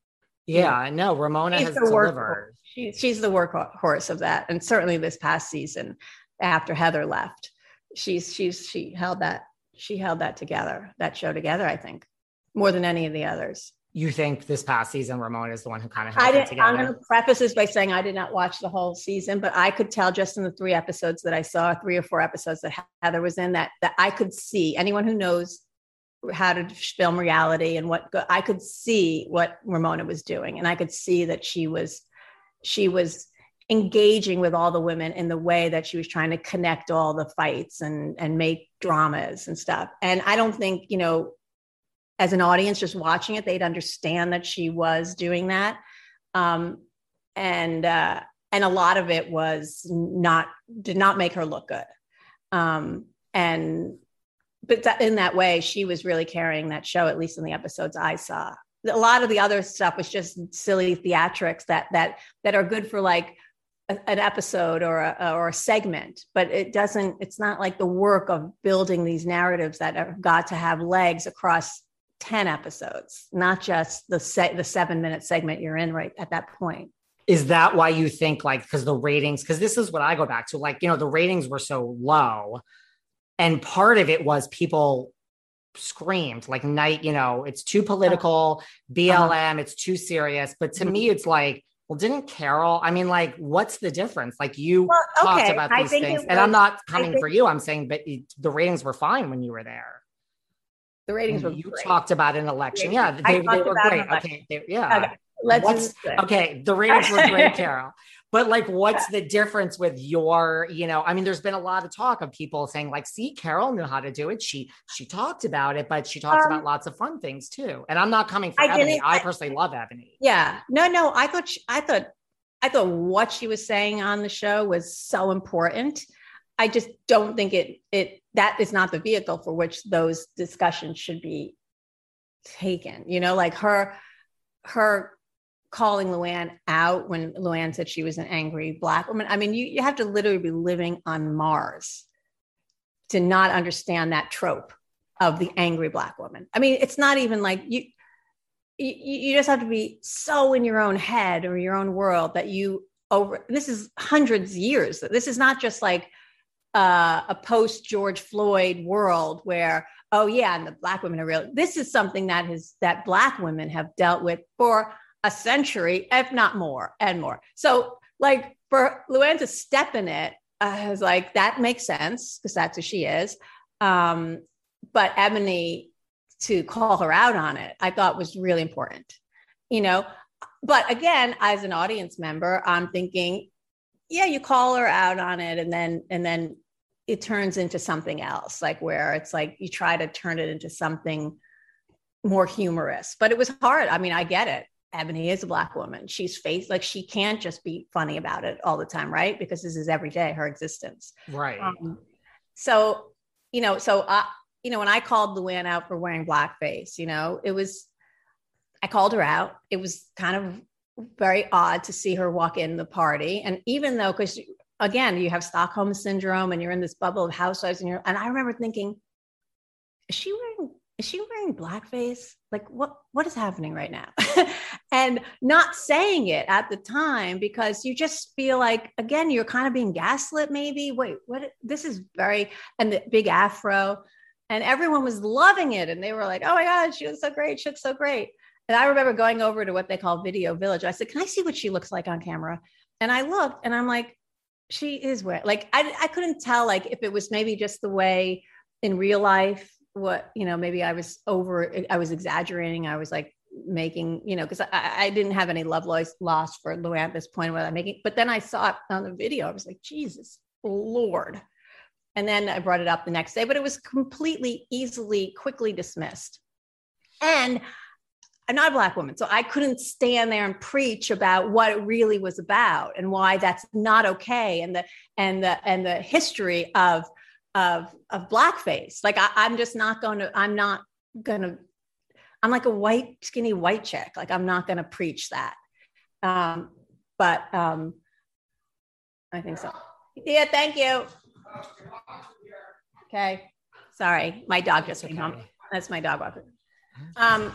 Yeah I know. ramona She's has the delivered workhorse. She, she's the workhorse of that, and certainly this past season, after Heather left, she's she's she held that she held that together, that show together. I think more than any of the others. you think this past season ramona is the one who kind of I held it didn't. together I'm going to preface this by saying I did not watch the whole season, but I could tell just in the three episodes that I saw, three or four episodes that Heather was in, that that I could see anyone who knows how to film reality and what go- I could see what Ramona was doing, and I could see that she was she was engaging with all the women in the way that she was trying to connect all the fights and and make dramas and stuff. And I don't think you know as an audience just watching it they'd understand that she was doing that. Um, and uh, and a lot of it was not did not make her look good. Um, and but in that way she was really carrying that show at least in the episodes i saw. A lot of the other stuff was just silly theatrics that that that are good for like a- an episode or a or a segment but it doesn't it's not like the work of building these narratives that have got to have legs across 10 episodes not just the se- the 7 minute segment you're in right at that point. Is that why you think like because the ratings because this is what i go back to like you know the ratings were so low and part of it was people screamed like night you know it's too political uh-huh. blm it's too serious. But to me mm-hmm. it's like well didn't carole i mean like what's the difference? Like you Well, talked okay, about these things. it and i'm not coming think- for you i'm saying but it, the ratings were fine when you were there. The ratings were you great. talked about an election. Yeah, they, they were great. Okay they- yeah. Okay, let's okay the ratings were great [LAUGHS] carole but like what's the difference with your you know i mean there's been a lot of talk of people saying like see carole knew how to do it she she talked about it but she talks Um, about lots of fun things too and i'm not coming for I eboni i I- personally love eboni Yeah. No, no. I thought she, I thought I thought what she was saying on the show was so important. I just don't think it it that is not the vehicle for which those discussions should be taken. You know, like her her calling Luann out when Luann said she was an angry black woman. I mean, you, you have to literally be living on Mars to not understand that trope of the angry black woman. I mean, it's not even like you you, you just have to be so in your own head or your own world that you over this is hundreds of years this is not just like uh, a post george floyd world where oh yeah and the black women are real this is something that has that black women have dealt with for a century if not more and more so like for Luann to step in it, I was like, that makes sense because that's who she is. Um, but Eboni to call her out on it, I thought was really important, you know. But again, as an audience member, I'm thinking, yeah, you call her out on it, and then and then it turns into something else, like where it's like you try to turn it into something more humorous. But it was hard. I mean, I get it. Eboni is a black woman. She's faced like she can't just be funny about it all the time, right? Because this is every day her existence. Right. Um, so, you know, so I, you know, when I called Luann out for wearing blackface, you know, it was, I called her out. It was kind of very odd to see her walk in the party. And even though, because again, you have Stockholm syndrome and you're in this bubble of housewives and you're, and I remember thinking, is she wearing, is she wearing blackface? Like what, what is happening right now? [LAUGHS] and not saying it at the time because you just feel like, again, you're kind of being gaslit maybe. Wait, what, this is very, and the big afro and everyone was loving it and they were like oh my god she looks so great she looks so great and i remember going over to what they call video village i said can i see what she looks like on camera and i looked and i'm like she is wet like I, I couldn't tell like if it was maybe just the way in real life what you know maybe i was over i was exaggerating i was like making you know because I, I didn't have any love loss for Luann at this point where i'm making but then i saw it on the video i was like jesus lord and then I brought it up the next day, but it was completely easily, quickly dismissed. And I'm not a black woman, so I couldn't stand there and preach about what it really was about and why that's not okay, and the and the and the history of of of blackface. Like I, I'm just not going to. I'm not going to. I'm like a white, skinny white chick. Like I'm not going to preach that. Um, but um, I think so. Yeah, thank you. Okay. Sorry. My dog just came home. That's my dog walker. Um,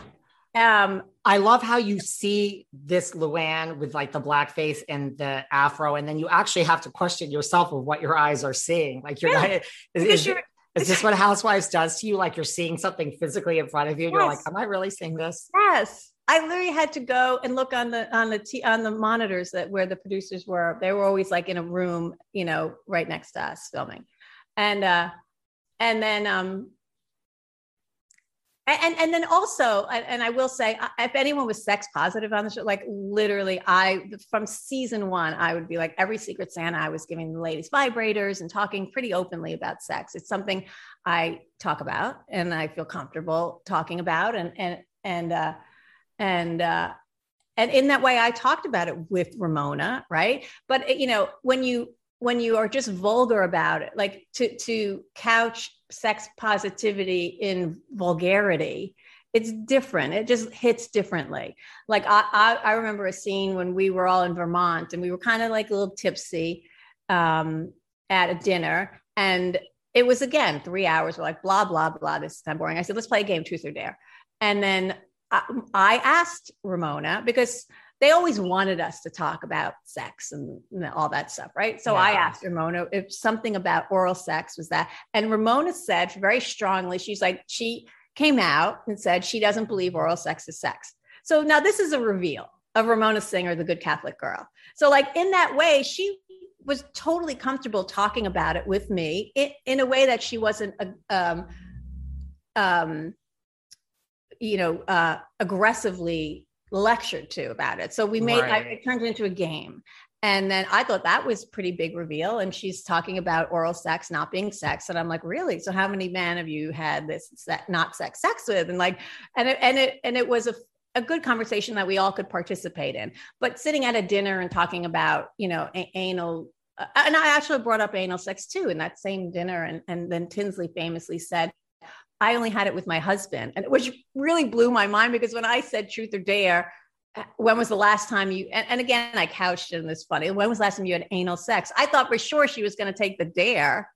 um, I love how you see this Luann with like the black face and the afro, and then you actually have to question yourself of what your eyes are seeing. Like you're yeah. not, is, is, is, this what Housewives does to you? Like you're seeing something physically in front of you, and yes. you're like, "Am I really seeing this?" Yes. I literally had to go and look on the on the t- on the monitors that where the producers were. They were always like in a room, you know, right next to us filming, and uh, and then um, and and then also, and I will say, if anyone was sex positive on the show, like literally, I from season one, I would be like every Secret Santa, I was giving the ladies vibrators and talking pretty openly about sex. It's something I talk about and I feel comfortable talking about, and and and uh, and uh, and in that way, I talked about it with Ramona, right? But you know, when you when you are just vulgar about it, like to to couch sex positivity in vulgarity, it's different. It just hits differently. Like I, I, I remember a scene when we were all in Vermont and we were kind of like a little tipsy um, at a dinner, and it was again three hours. We're like blah blah blah. This is kind of boring. I said, let's play a game, truth or dare. And then I, I asked Ramona because they always wanted us to talk about sex and all that stuff, right? So yeah. I asked Ramona if something about oral sex was that. And Ramona said very strongly, she's like, she came out and said she doesn't believe oral sex is sex. So now this is a reveal of Ramona Singer, the good Catholic girl. So, like, in that way, she was totally comfortable talking about it with me in, in a way that she wasn't, um, um, you know, uh, aggressively lectured to about it. So we made right. I, it turned into a game. And then I thought that was pretty big reveal. And she's talking about oral sex not being sex. And I'm like, really? So how many men have you had this se- not sex sex with? And like, and it, and it, and it was a, a good conversation that we all could participate in. But sitting at a dinner and talking about, you know, a- anal, uh, and I actually brought up anal sex too in that same dinner. And, and then Tinsley famously said, I only had it with my husband, and which really blew my mind because when I said truth or dare, when was the last time you and, and again I couched it in this funny. When was the last time you had anal sex? I thought for sure she was going to take the dare.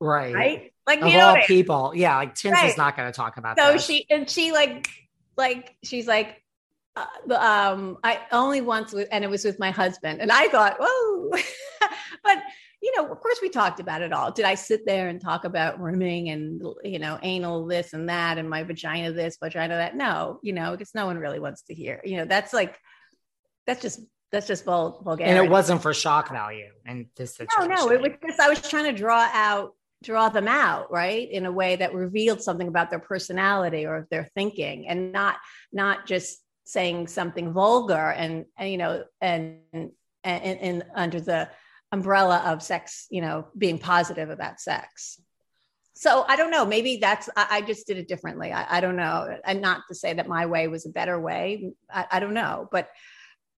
Right. Right. Like of all people. Yeah. Like Tins right. is not going to talk about so this. she and she like like she's like uh, um I only once with and it was with my husband and I thought whoa [LAUGHS] but you know, of course we talked about it all. Did I sit there and talk about rimming and, you know, anal this and that and my vagina this, vagina that? No, you know, because no one really wants to hear, you know, that's like, that's just that's just vul- vulgarity. And it wasn't for shock value and this situation. No, no, it was just I was trying to draw out draw them out right in a way that revealed something about their personality or their thinking and not not just saying something vulgar and, and you know and and, and, and under the umbrella of sex you know being positive about sex. So i don't know. Maybe that's i, I just did it differently. I, I, don't know. And not to say that my way was a better way. I, I don't know. But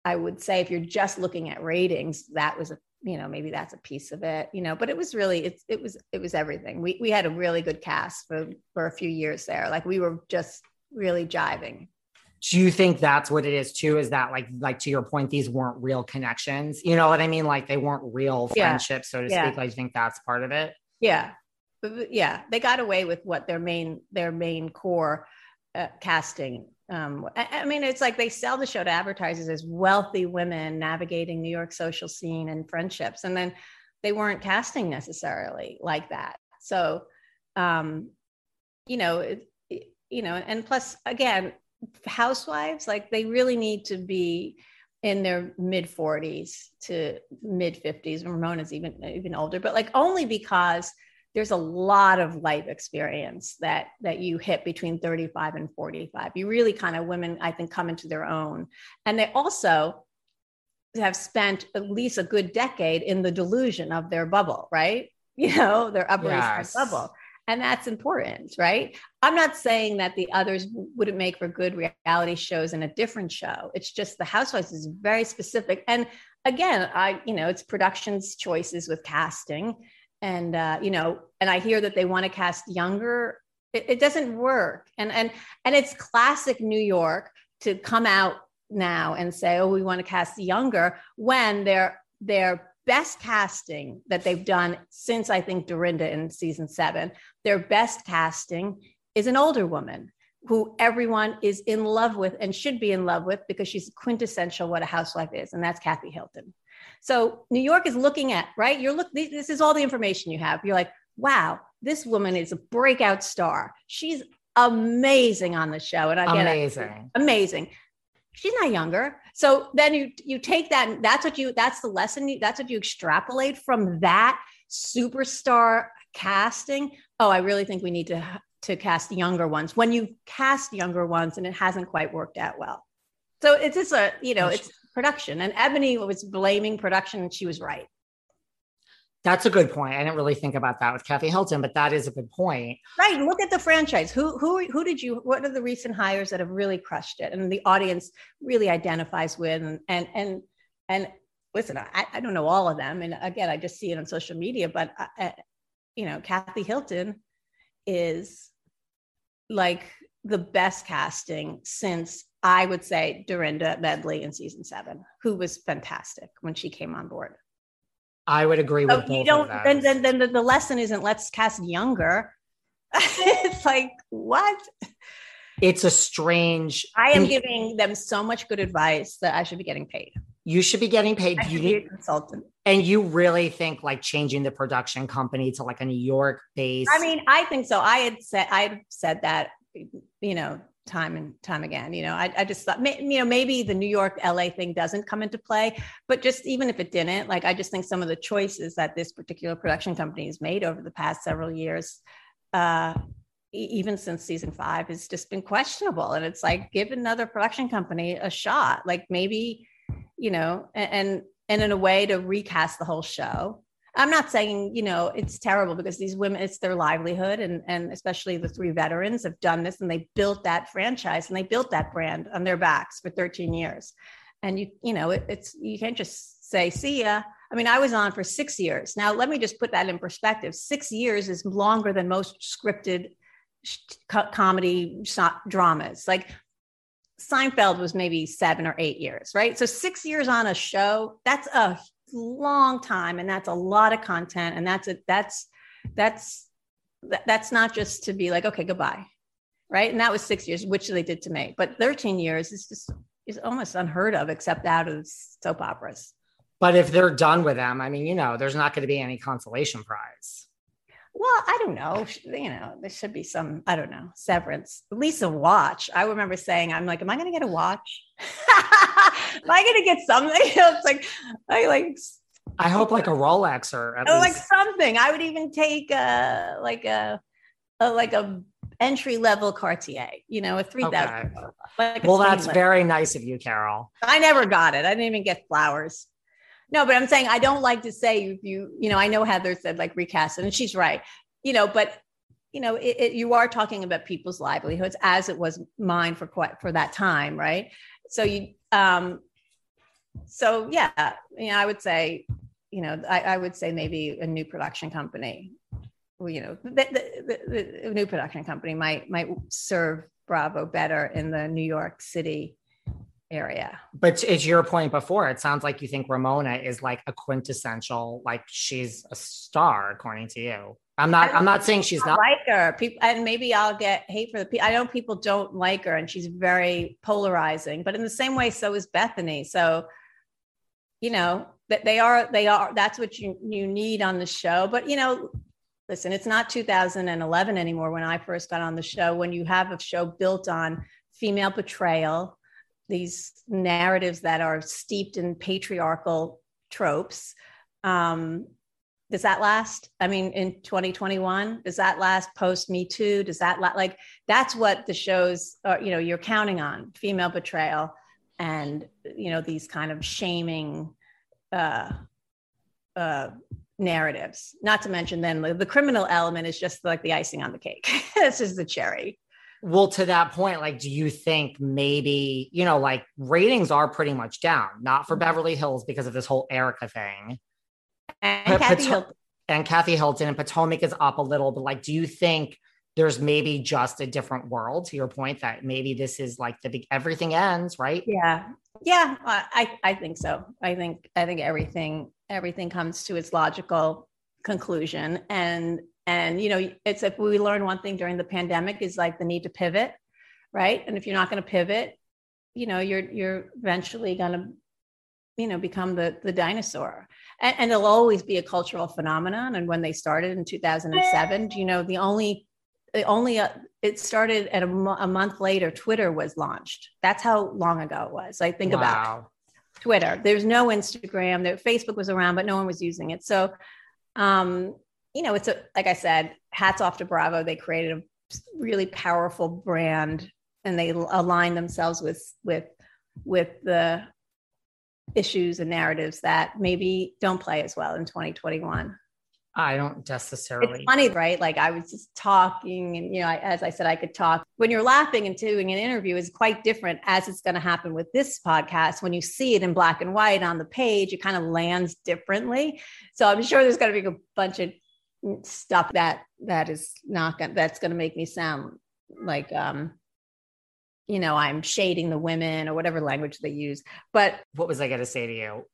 i would say if you're just looking at ratings that was a you know maybe that's a piece of it you know but it was really it, it was it was everything. We, we had a really good cast for for a few years there. Like we were just really jiving do you think that's what it is too is that like like to your point these weren't real connections? You know what i mean? Like they weren't real friendships yeah. so to yeah. speak. Like you think that's part of it? Yeah. Yeah they got away with what their main their main core uh, casting um, I, I, mean it's like they sell the show to advertisers as wealthy women navigating new york social scene and friendships and then they weren't casting necessarily like that. So um, you know it, you know and plus again housewives like they really need to be in their mid 40s to mid 50s ramona's even even older but like only because there's a lot of life experience that that you hit between 35 and 45 you really kind of women i think come into their own. And they also have spent at least a good decade in the delusion of their bubble right? [LAUGHS] You know their upper yes. bubble and that's important right? I'm not saying that the others wouldn't make for good reality shows in a different show. It's just the housewives is very specific. And again i you know it's production's choices with casting. And uh, you know and i hear that they want to cast younger. It, it doesn't work. And and and it's classic new york to come out now and say oh we want to cast younger when they're they're best casting that they've done since I think Dorinda in season seven. Their best casting is an older woman who everyone is in love with and should be in love with because she's quintessential what a housewife is, and that's Kathy Hilton. So New York is looking at right. You're look. This is all the information you have. You're like, wow, this woman is a breakout star. She's amazing on the show, and I get amazing, amazing she's not younger. So then you you take that and that's what you that's the lesson you, that's what you extrapolate from that superstar casting. Oh i really think we need to to cast younger ones. When you cast younger ones and it hasn't quite worked out well. So it's just a you know it's production. And eboni was blaming production and she was right that's a good point. I didn't really think about that with Kathy Hilton, but that is a good point. Right. Look at the franchise. Who who who did you? What are the recent hires that have really crushed it, and the audience really identifies with? And and and and listen, I, I don't know all of them, and again, I just see it on social media. But I, I, you know, Kathy Hilton is like the best casting since I would say Dorinda Medley in season seven, who was fantastic when she came on board. I would agree with so you don't then, then then the lesson isn't let's cast younger. [LAUGHS] it's like what? It's a strange. I am giving them so much good advice that I should be getting paid. You should be getting paid. I you need a consultant. And you really think like changing the production company to like a New York base? I mean, I think so. I had said I had said that, you know, time and time again. You know, I, I just thought, you know, maybe the New York LA thing doesn't come into play, but just even if it didn't, like, I just think some of the choices that this particular production company has made over the past several years, uh, even since season five, has just been questionable. And it's like, give another production company a shot. Like maybe, you know, and and in a way to recast the whole show I'm not saying, you know, it's terrible because these women, it's their livelihood. And, and especially the three veterans have done this and they built that franchise and they built that brand on their backs for 13 years. And you, you know, it, it's, you can't just say, see ya. I mean, I was on for six years. Now, let me just put that in perspective. Six years is longer than most scripted co- comedy dramas. Like Seinfeld was maybe seven or eight years, right? So six years on a show, that's a long time and that's a lot of content and that's it that's that's that's not just to be like okay goodbye right? And that was six years which they did to me. But 13 years is just is almost unheard of except out of soap operas. But if they're done with them i mean you know there's not going to be any consolation prize well, I don't know. You know, there should be some, I don't know, severance, at least a watch. I remember saying, I'm like, am I going to get a watch? [LAUGHS] am I going to get something? [LAUGHS] it's like, I like, I hope like a Rolex or oh, like something. I would even take a, like a, a like a entry level Cartier, you know, a 3000. Okay. Like well, that's very nice of you, Carole. I never got it. I didn't even get flowers. No, but I'm saying I don't like to say you, you, you know, I know Heather said like recast it, and she's right, you know, but you know, it, it, you are talking about people's livelihoods as it was mine for quite for that time, right? So you, um, so yeah, you know, I would say, you know, I, I would say maybe a new production company, you know, the, the, the, the new production company might might serve Bravo better in the New York City area. But it's your point before. It sounds like you think Ramona is like a quintessential, like she's a star, according to you. I'm not. I'm not saying she's not like her. People, and maybe I'll get hate for the people. I know people don't like her, and she's very polarizing. But in the same way, so is Bethenny. So, you know that they are. They are. That's what you you need on the show. But you know, listen, it's not 2011 anymore. When I first got on the show, when you have a show built on female betrayal, these narratives that are steeped in patriarchal tropes. Um, does that last? I mean, in 2021, does that last post Me Too? Does that la- like that's what the shows are, you know, you're counting on female betrayal and, you know, these kind of shaming uh, uh, narratives. Not to mention then the, the criminal element is just like the icing on the cake. [LAUGHS] this is the cherry. Well, to that point, like, do you think maybe, you know, like ratings are pretty much down, not for mm-hmm. Beverly Hills because of this whole Erika thing. And Kathy Hilton. And Kathy Hilton and Potomac is up a little, but like, do you think there's maybe just a different world to your point that maybe this is like the big everything ends, right? Yeah. Yeah. I, I think so. I think, I think everything, everything comes to its logical conclusion. And and you know, it's if we learn one thing during the pandemic is like the need to pivot, right? And if you're not going to pivot, you know, you're you're eventually going to, you know, become the the dinosaur. And, and it'll always be a cultural phenomenon. And when they started in 2007, you know, the only the only uh, it started at a, mo- a, month later twitter was launched that's how long ago it was like think wow. about twitter there's no instagram there facebook was around but no one was using it so um you know, it's a, like I said, hats off to Bravo. They created a really powerful brand and they align themselves with, with, with the issues and narratives that maybe don't play as well in 2021. I don't necessarily. It's funny, right? Like I was just talking, and you know, I, as I said, I could talk. When you're laughing and doing an interview is quite different, as it's going to happen with this podcast. When you see it in black and white on the page, it kind of lands differently. So I'm sure there's going to be a bunch of stuff that that is not gonna that's gonna make me sound like um you know i'm shading the women or whatever language they use but what was i going to say to you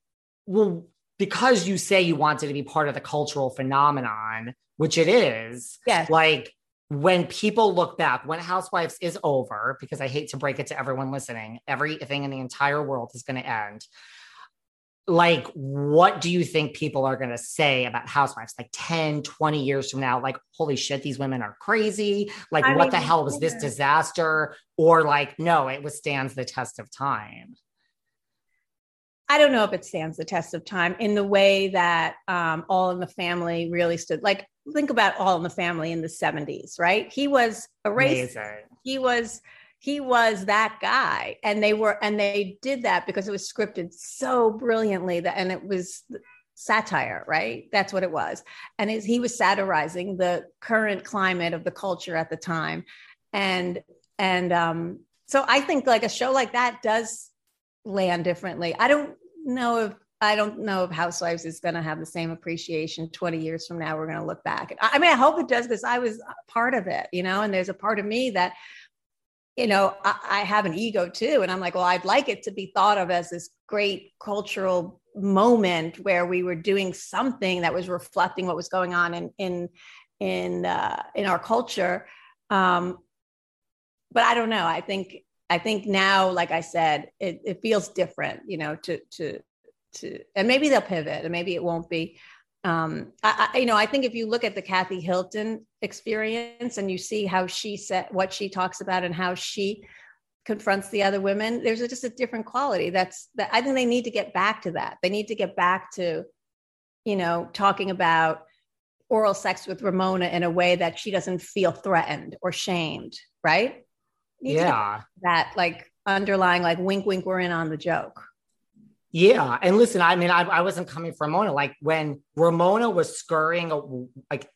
well because you say you wanted to be part of the cultural phenomenon which it is yes. like when people look back when housewives is over because i hate to break it to everyone listening everything in the entire world is going to end like what do you think people are going to say about housewives like 10 20 years from now? Like holy shit these women are crazy. Like I what mean, the hell was this disaster? Or like no it withstands the test of time. I don't know if it stands the test of time in the way that um, all in the family really stood like think about all in the family in the 70s right? He was a race. Amazing. he was he was that guy. And they were and they did that because it was scripted so brilliantly that and it was satire right? That's what it was. And he was satirizing the current climate of the culture at the time. And and um so i think like a show like that does land differently. I don't know if I don't know if Housewives is going to have the same appreciation 20 years from now. We're going to look back. I mean, I hope it does because I was part of it, you know, and there's a part of me that you know, I, I, have an ego too. And I'm like, well, I'd like it to be thought of as this great cultural moment where we were doing something that was reflecting what was going on in in in uh, in our culture. Um, but I don't know. I think I think now, like I said, it, it feels different, you know, to to to and maybe they'll pivot and maybe it won't be um, I, I, you know, I think if you look at the Kathy Hilton experience and you see how she said what she talks about and how she confronts the other women, there's a, just a different quality. That's that. I think they need to get back to that. They need to get back to, you know, talking about oral sex with Ramona in a way that she doesn't feel threatened or shamed, right? yeah. That like underlying, like wink, wink, we're in on the joke. Yeah. And listen, I mean, I, I wasn't coming from Ramona. Like when Ramona was scurrying, like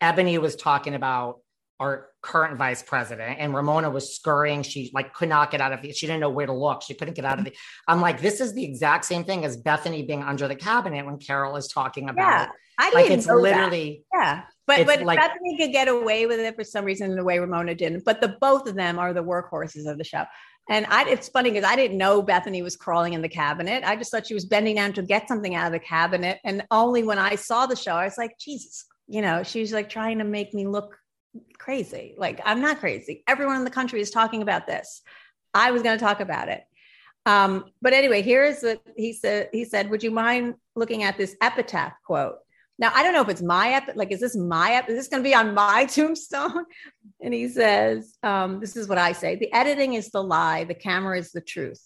Eboni was talking about our current vice president and Ramona was scurrying. She like could not get out of it. She didn't know where to look. She couldn't get out of it. I'm like, this is the exact same thing as Bethenny being under the cabinet when Carole is talking about. Yeah, I didn't like it's literally. That. Yeah. But but like, Bethenny could get away with it for some reason in the way Ramona didn't. But the both of them are the workhorses of the show. And I, it's funny because I didn't know Bethenny was crawling in the cabinet. I just thought she was bending down to get something out of the cabinet. And only when I saw the show, I was like, Jesus, you know, she's like trying to make me look crazy. Like, I'm not crazy. Everyone in the country is talking about this. I was going to talk about it. Um, but anyway, here is what he said. He said, Would you mind looking at this epitaph quote? Now, I don't know if it's my ep, like, is this my ep? Is this going to be on my [LAUGHS] tombstone? And he says, um, This is what I say the editing is the lie, the camera is the truth.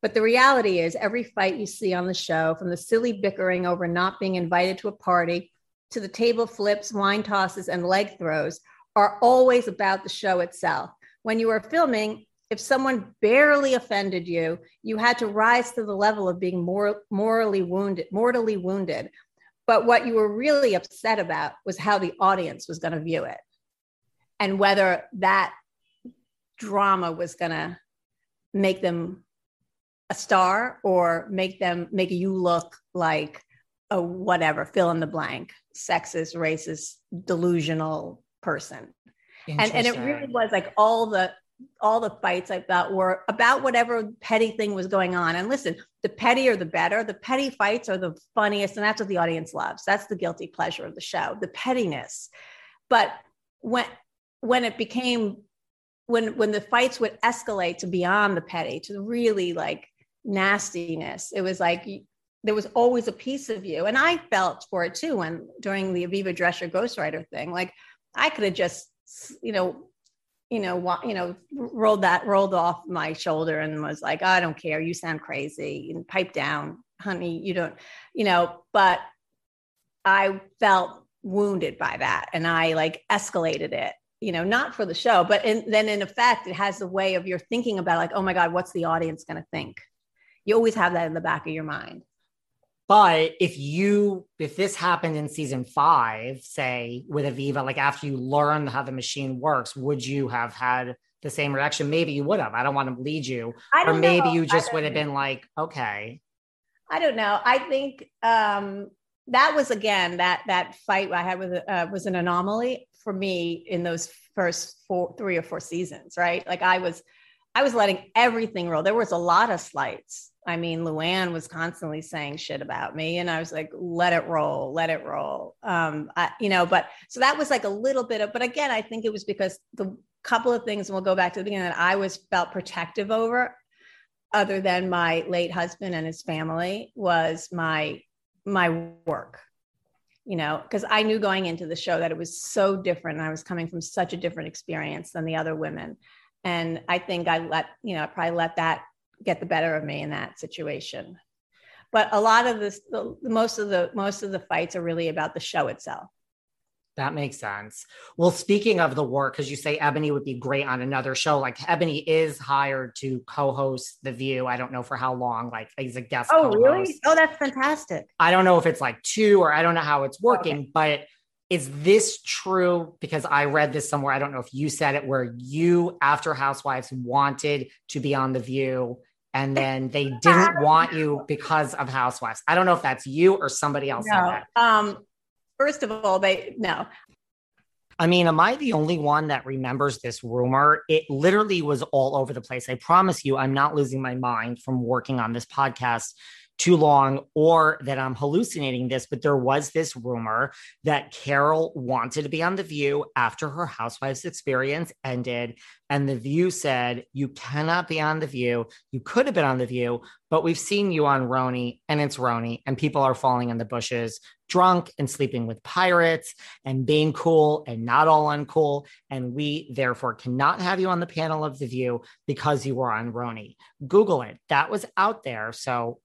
But the reality is, every fight you see on the show, from the silly bickering over not being invited to a party to the table flips, wine tosses, and leg throws, are always about the show itself. When you are filming, if someone barely offended you, you had to rise to the level of being more morally wounded, mortally wounded, but what you were really upset about was how the audience was going to view it and whether that drama was going to make them a star or make them make you look like a whatever fill in the blank sexist racist delusional person. And and it really was like all the all the fights I thought were about whatever petty thing was going on. And listen, the pettier the better. The petty fights are the funniest, and that's what the audience loves. That's the guilty pleasure of the show, the pettiness. But when when it became when when the fights would escalate to beyond the petty, to really like nastiness, it was like there was always a piece of you. And I felt for it too when during the Aviva Drescher ghostwriter thing. Like I could have just, you know, you know, you know, rolled that rolled off my shoulder and was like, I don't care. You sound crazy and pipe down, honey. You don't, you know, but I felt wounded by that and I like escalated it, you know, not for the show, but in, then in effect, it has the way of your thinking about like, oh my God, what's the audience going to think? You always have that in the back of your mind. But if you, if this happened in season five, say with Aviva, like after you learn how the machine works, would you have had the same reaction? Maybe you would have. I don't want to lead you. or maybe know. you just would have been like, okay. I don't know. I think um, that was again that that fight I had with uh, was an anomaly for me in those first four, three or four seasons. Right, like I was, I was letting everything roll. There was a lot of slights I mean, Luann was constantly saying shit about me, and I was like, "Let it roll, let it roll." Um, I, you know, but so that was like a little bit of. But again, I think it was because the couple of things, and we'll go back to the beginning that I was felt protective over, other than my late husband and his family, was my my work. You know, because I knew going into the show that it was so different, and I was coming from such a different experience than the other women, and I think I let you know, I probably let that get the better of me in that situation. But a lot of this, the, most of the most of the fights are really about the show itself. That makes sense. Well, speaking of the work, because you say Eboni would be great on another show, like Eboni is hired to co-host The View. I don't know for how long, like as a guest. Oh, co-host. really? Oh, that's fantastic. I don't know if it's like two or I don't know how it's oh, working, okay. but is this true? Because I read this somewhere. I don't know if you said it, where you, after Housewives, wanted to be on The View and [LAUGHS] then they didn't want you because of housewives. I don't know if that's you or somebody else. No. Um, first of all, they no. I mean, am I the only one that remembers this rumor? It literally was all over the place. I promise you, I'm not losing my mind from working on this podcast. Too long or that I'm hallucinating this, but there was this rumor that Carole wanted to be on The View after her Housewives experience ended. And The View said, You cannot be on The View. You could have been on The View, but we've seen you on RHONY and it's RHONY, and people are falling in the bushes drunk and sleeping with pirates and being cool and not all uncool. And we therefore cannot have you on the panel of The View because you were on RHONY. Google it. That was out there. So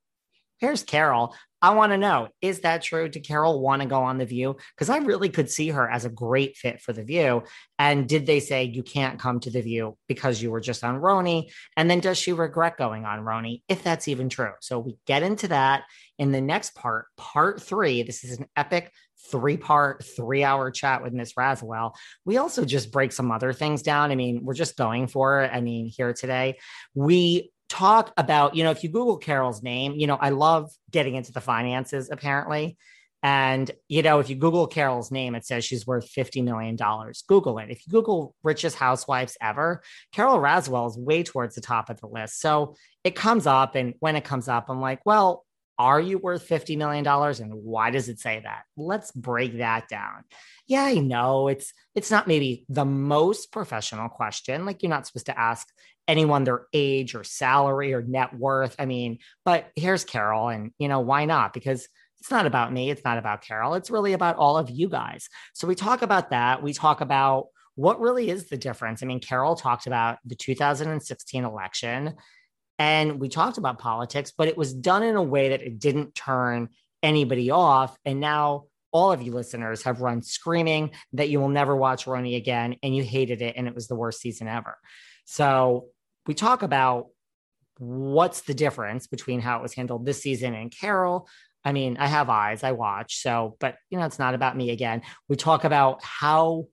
here's Carole. I want to know is that true? Did Carole want to go on The View? Because I really could see her as a great fit for The View. And did they say you can't come to The View because you were just on RHONY? And then does she regret going on RHONY, if that's even true? So we get into that in the next part, part three. This is an epic three part, three hour chat with Miss Radziwill. We also just break some other things down. I mean, we're just going for it. I mean, here today, we talk about, you know, if you Google Carole's name, you know, I love getting into the finances apparently. And, you know, if you Google Carole's name, it says she's worth $50 million. Google it. If you Google richest housewives ever, Carole Radziwill is way towards the top of the list. So it comes up. And when it comes up, I'm like, well, are you worth $50 million? And why does it say that? Let's break that down. Yeah, I know it's it's not maybe the most professional question. Like you're not supposed to ask anyone their age or salary or net worth. I mean, but here's Carole, and you know, why not? Because it's not about me, it's not about Carole, it's really about all of you guys. So we talk about that. We talk about what really is the difference. I mean, Carole talked about the 2016 election and we talked about politics, but it was done in a way that it didn't turn anybody off. And now all of you listeners have run screaming that you will never watch RHONY again and you hated it and it was the worst season ever. So we talk about what's the difference between how it was handled this season and Carole. I mean, I have eyes, I watch. So, but you know, it's not about me again. We talk about how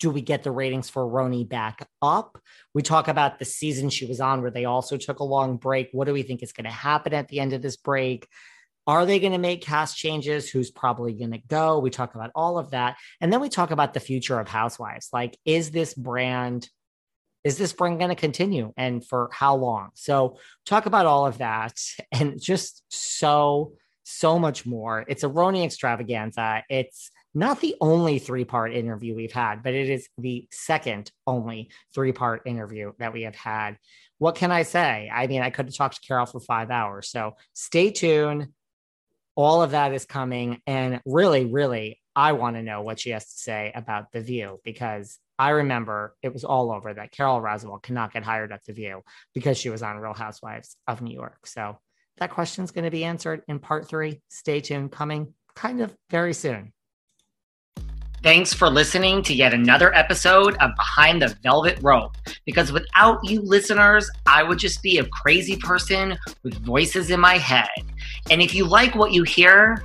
do we get the ratings for RHONY back up? We talk about the season she was on where they also took a long break. What do we think is going to happen at the end of this break? Are they going to make cast changes? Who's probably going to go? We talk about all of that. And then we talk about the future of Housewives. Like, is this brand is this brand going to continue and for how long? So, talk about all of that [LAUGHS] and just so, so much more. It's a RHONY extravaganza. It's not the only three part interview we've had, but it is the second only three part interview that we have had. What can I say? I mean, I could have talked to Carole for five hours. So, stay tuned. All of that is coming. And really, really, I want to know what she has to say about The View because I remember it was all over that Carole Radziwill cannot get hired at The View because she was on Real Housewives of New York. So that question is going to be answered in part three. Stay tuned, coming kind of very soon. Thanks for listening to yet another episode of Behind the Velvet Rope. Because without you listeners, I would just be a crazy person with voices in my head. And if you like what you hear,